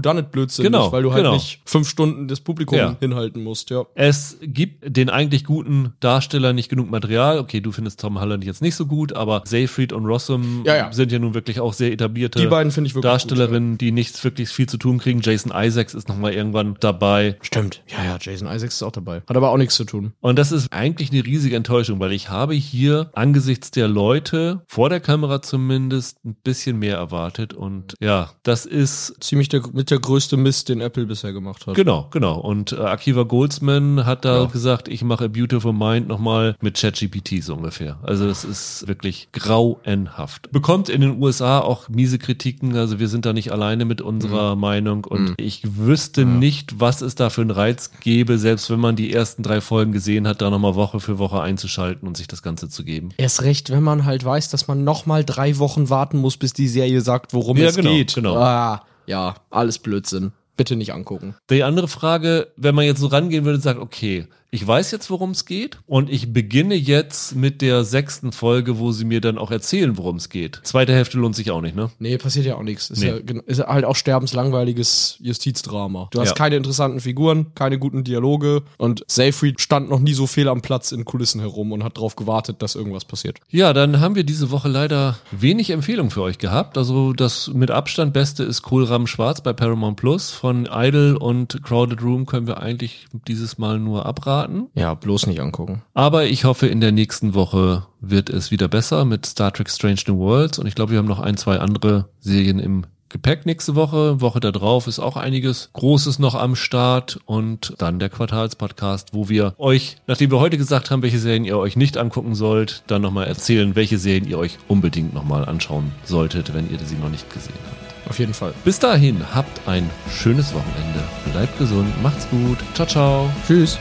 Whodunit-Blödsinn Genau, weil du halt genau. nicht fünf Stunden das Publikum Ja. hinhalten musst. Ja. Es gibt den eigentlich guten Darsteller nicht genug Material. Okay, du findest Tom Holland jetzt nicht so gut, aber Seyfried und Rossum Ja, ja. sind ja nun wirklich auch sehr etablierte Die beiden finde ich wirklich Darstellerinnen, die nichts wirklich viel zu tun kriegen. Jason Isaacs ist nochmal irgendwann dabei. Stimmt. Ja, ja, Jason Isaacs ist auch dabei. Hat aber auch nichts zu tun. Und das ist eigentlich eine riesige Enttäuschung, weil ich habe hier angesichts der Leute, vor der Kamera zumindest, ein bisschen mehr erwartet. Und ja, das ist Ziemlich der, mit der größte Mist, den Apple bisher gemacht hat. Genau, genau. Und äh, Akiva Goldsman hat da Ja. gesagt, ich mache A Beautiful Mind nochmal mit ChatGPT so ungefähr. Also das ist wirklich grauenhaft. Bekommt in den USA auch miese Kritiken, also wir sind da nicht alleine mit unserer Meinung und ich wüsste nicht, was es da für einen Reiz gäbe, selbst wenn man die ersten drei Folgen gesehen hat, da nochmal Woche für Woche einzuschalten und sich das Ganze zu geben. Erst recht, wenn man halt weiß, dass man noch mal drei Wochen warten muss, bis die Serie sagt, worum Ja, es genau, geht. genau. Ah, ja, alles Blödsinn. Bitte nicht angucken. Die andere Frage, wenn man jetzt so rangehen würde und sagt, okay, ich weiß jetzt, worum es geht und ich beginne jetzt mit der sechsten Folge, wo sie mir dann auch erzählen, worum es geht. Zweite Hälfte lohnt sich auch nicht, ne? Nee, passiert ja auch nichts. Ist, Nee. ja, ist halt auch sterbenslangweiliges Justizdrama. Du hast Ja. keine interessanten Figuren, keine guten Dialoge und Seyfried stand noch nie so fehl am Platz in Kulissen herum und hat darauf gewartet, dass irgendwas passiert. Ja, dann haben wir diese Woche leider wenig Empfehlungen für euch gehabt. Also das mit Abstand Beste ist Kohlrahmen Schwarz bei Paramount Plus. Von Idol und Crowded Room können wir eigentlich dieses Mal nur abraten. Ja, bloß nicht angucken. Aber ich hoffe, in der nächsten Woche wird es wieder besser mit Star Trek Strange New Worlds. Und ich glaube, wir haben noch ein, zwei andere Serien im Gepäck nächste Woche. Woche da drauf ist auch einiges Großes noch am Start. Und dann der Quartalspodcast, wo wir euch, nachdem wir heute gesagt haben, welche Serien ihr euch nicht angucken sollt, dann nochmal erzählen, welche Serien ihr euch unbedingt nochmal anschauen solltet, wenn ihr sie noch nicht gesehen habt. Auf jeden Fall. Bis dahin, habt ein schönes Wochenende. Bleibt gesund, macht's gut. Ciao, ciao. Tschüss.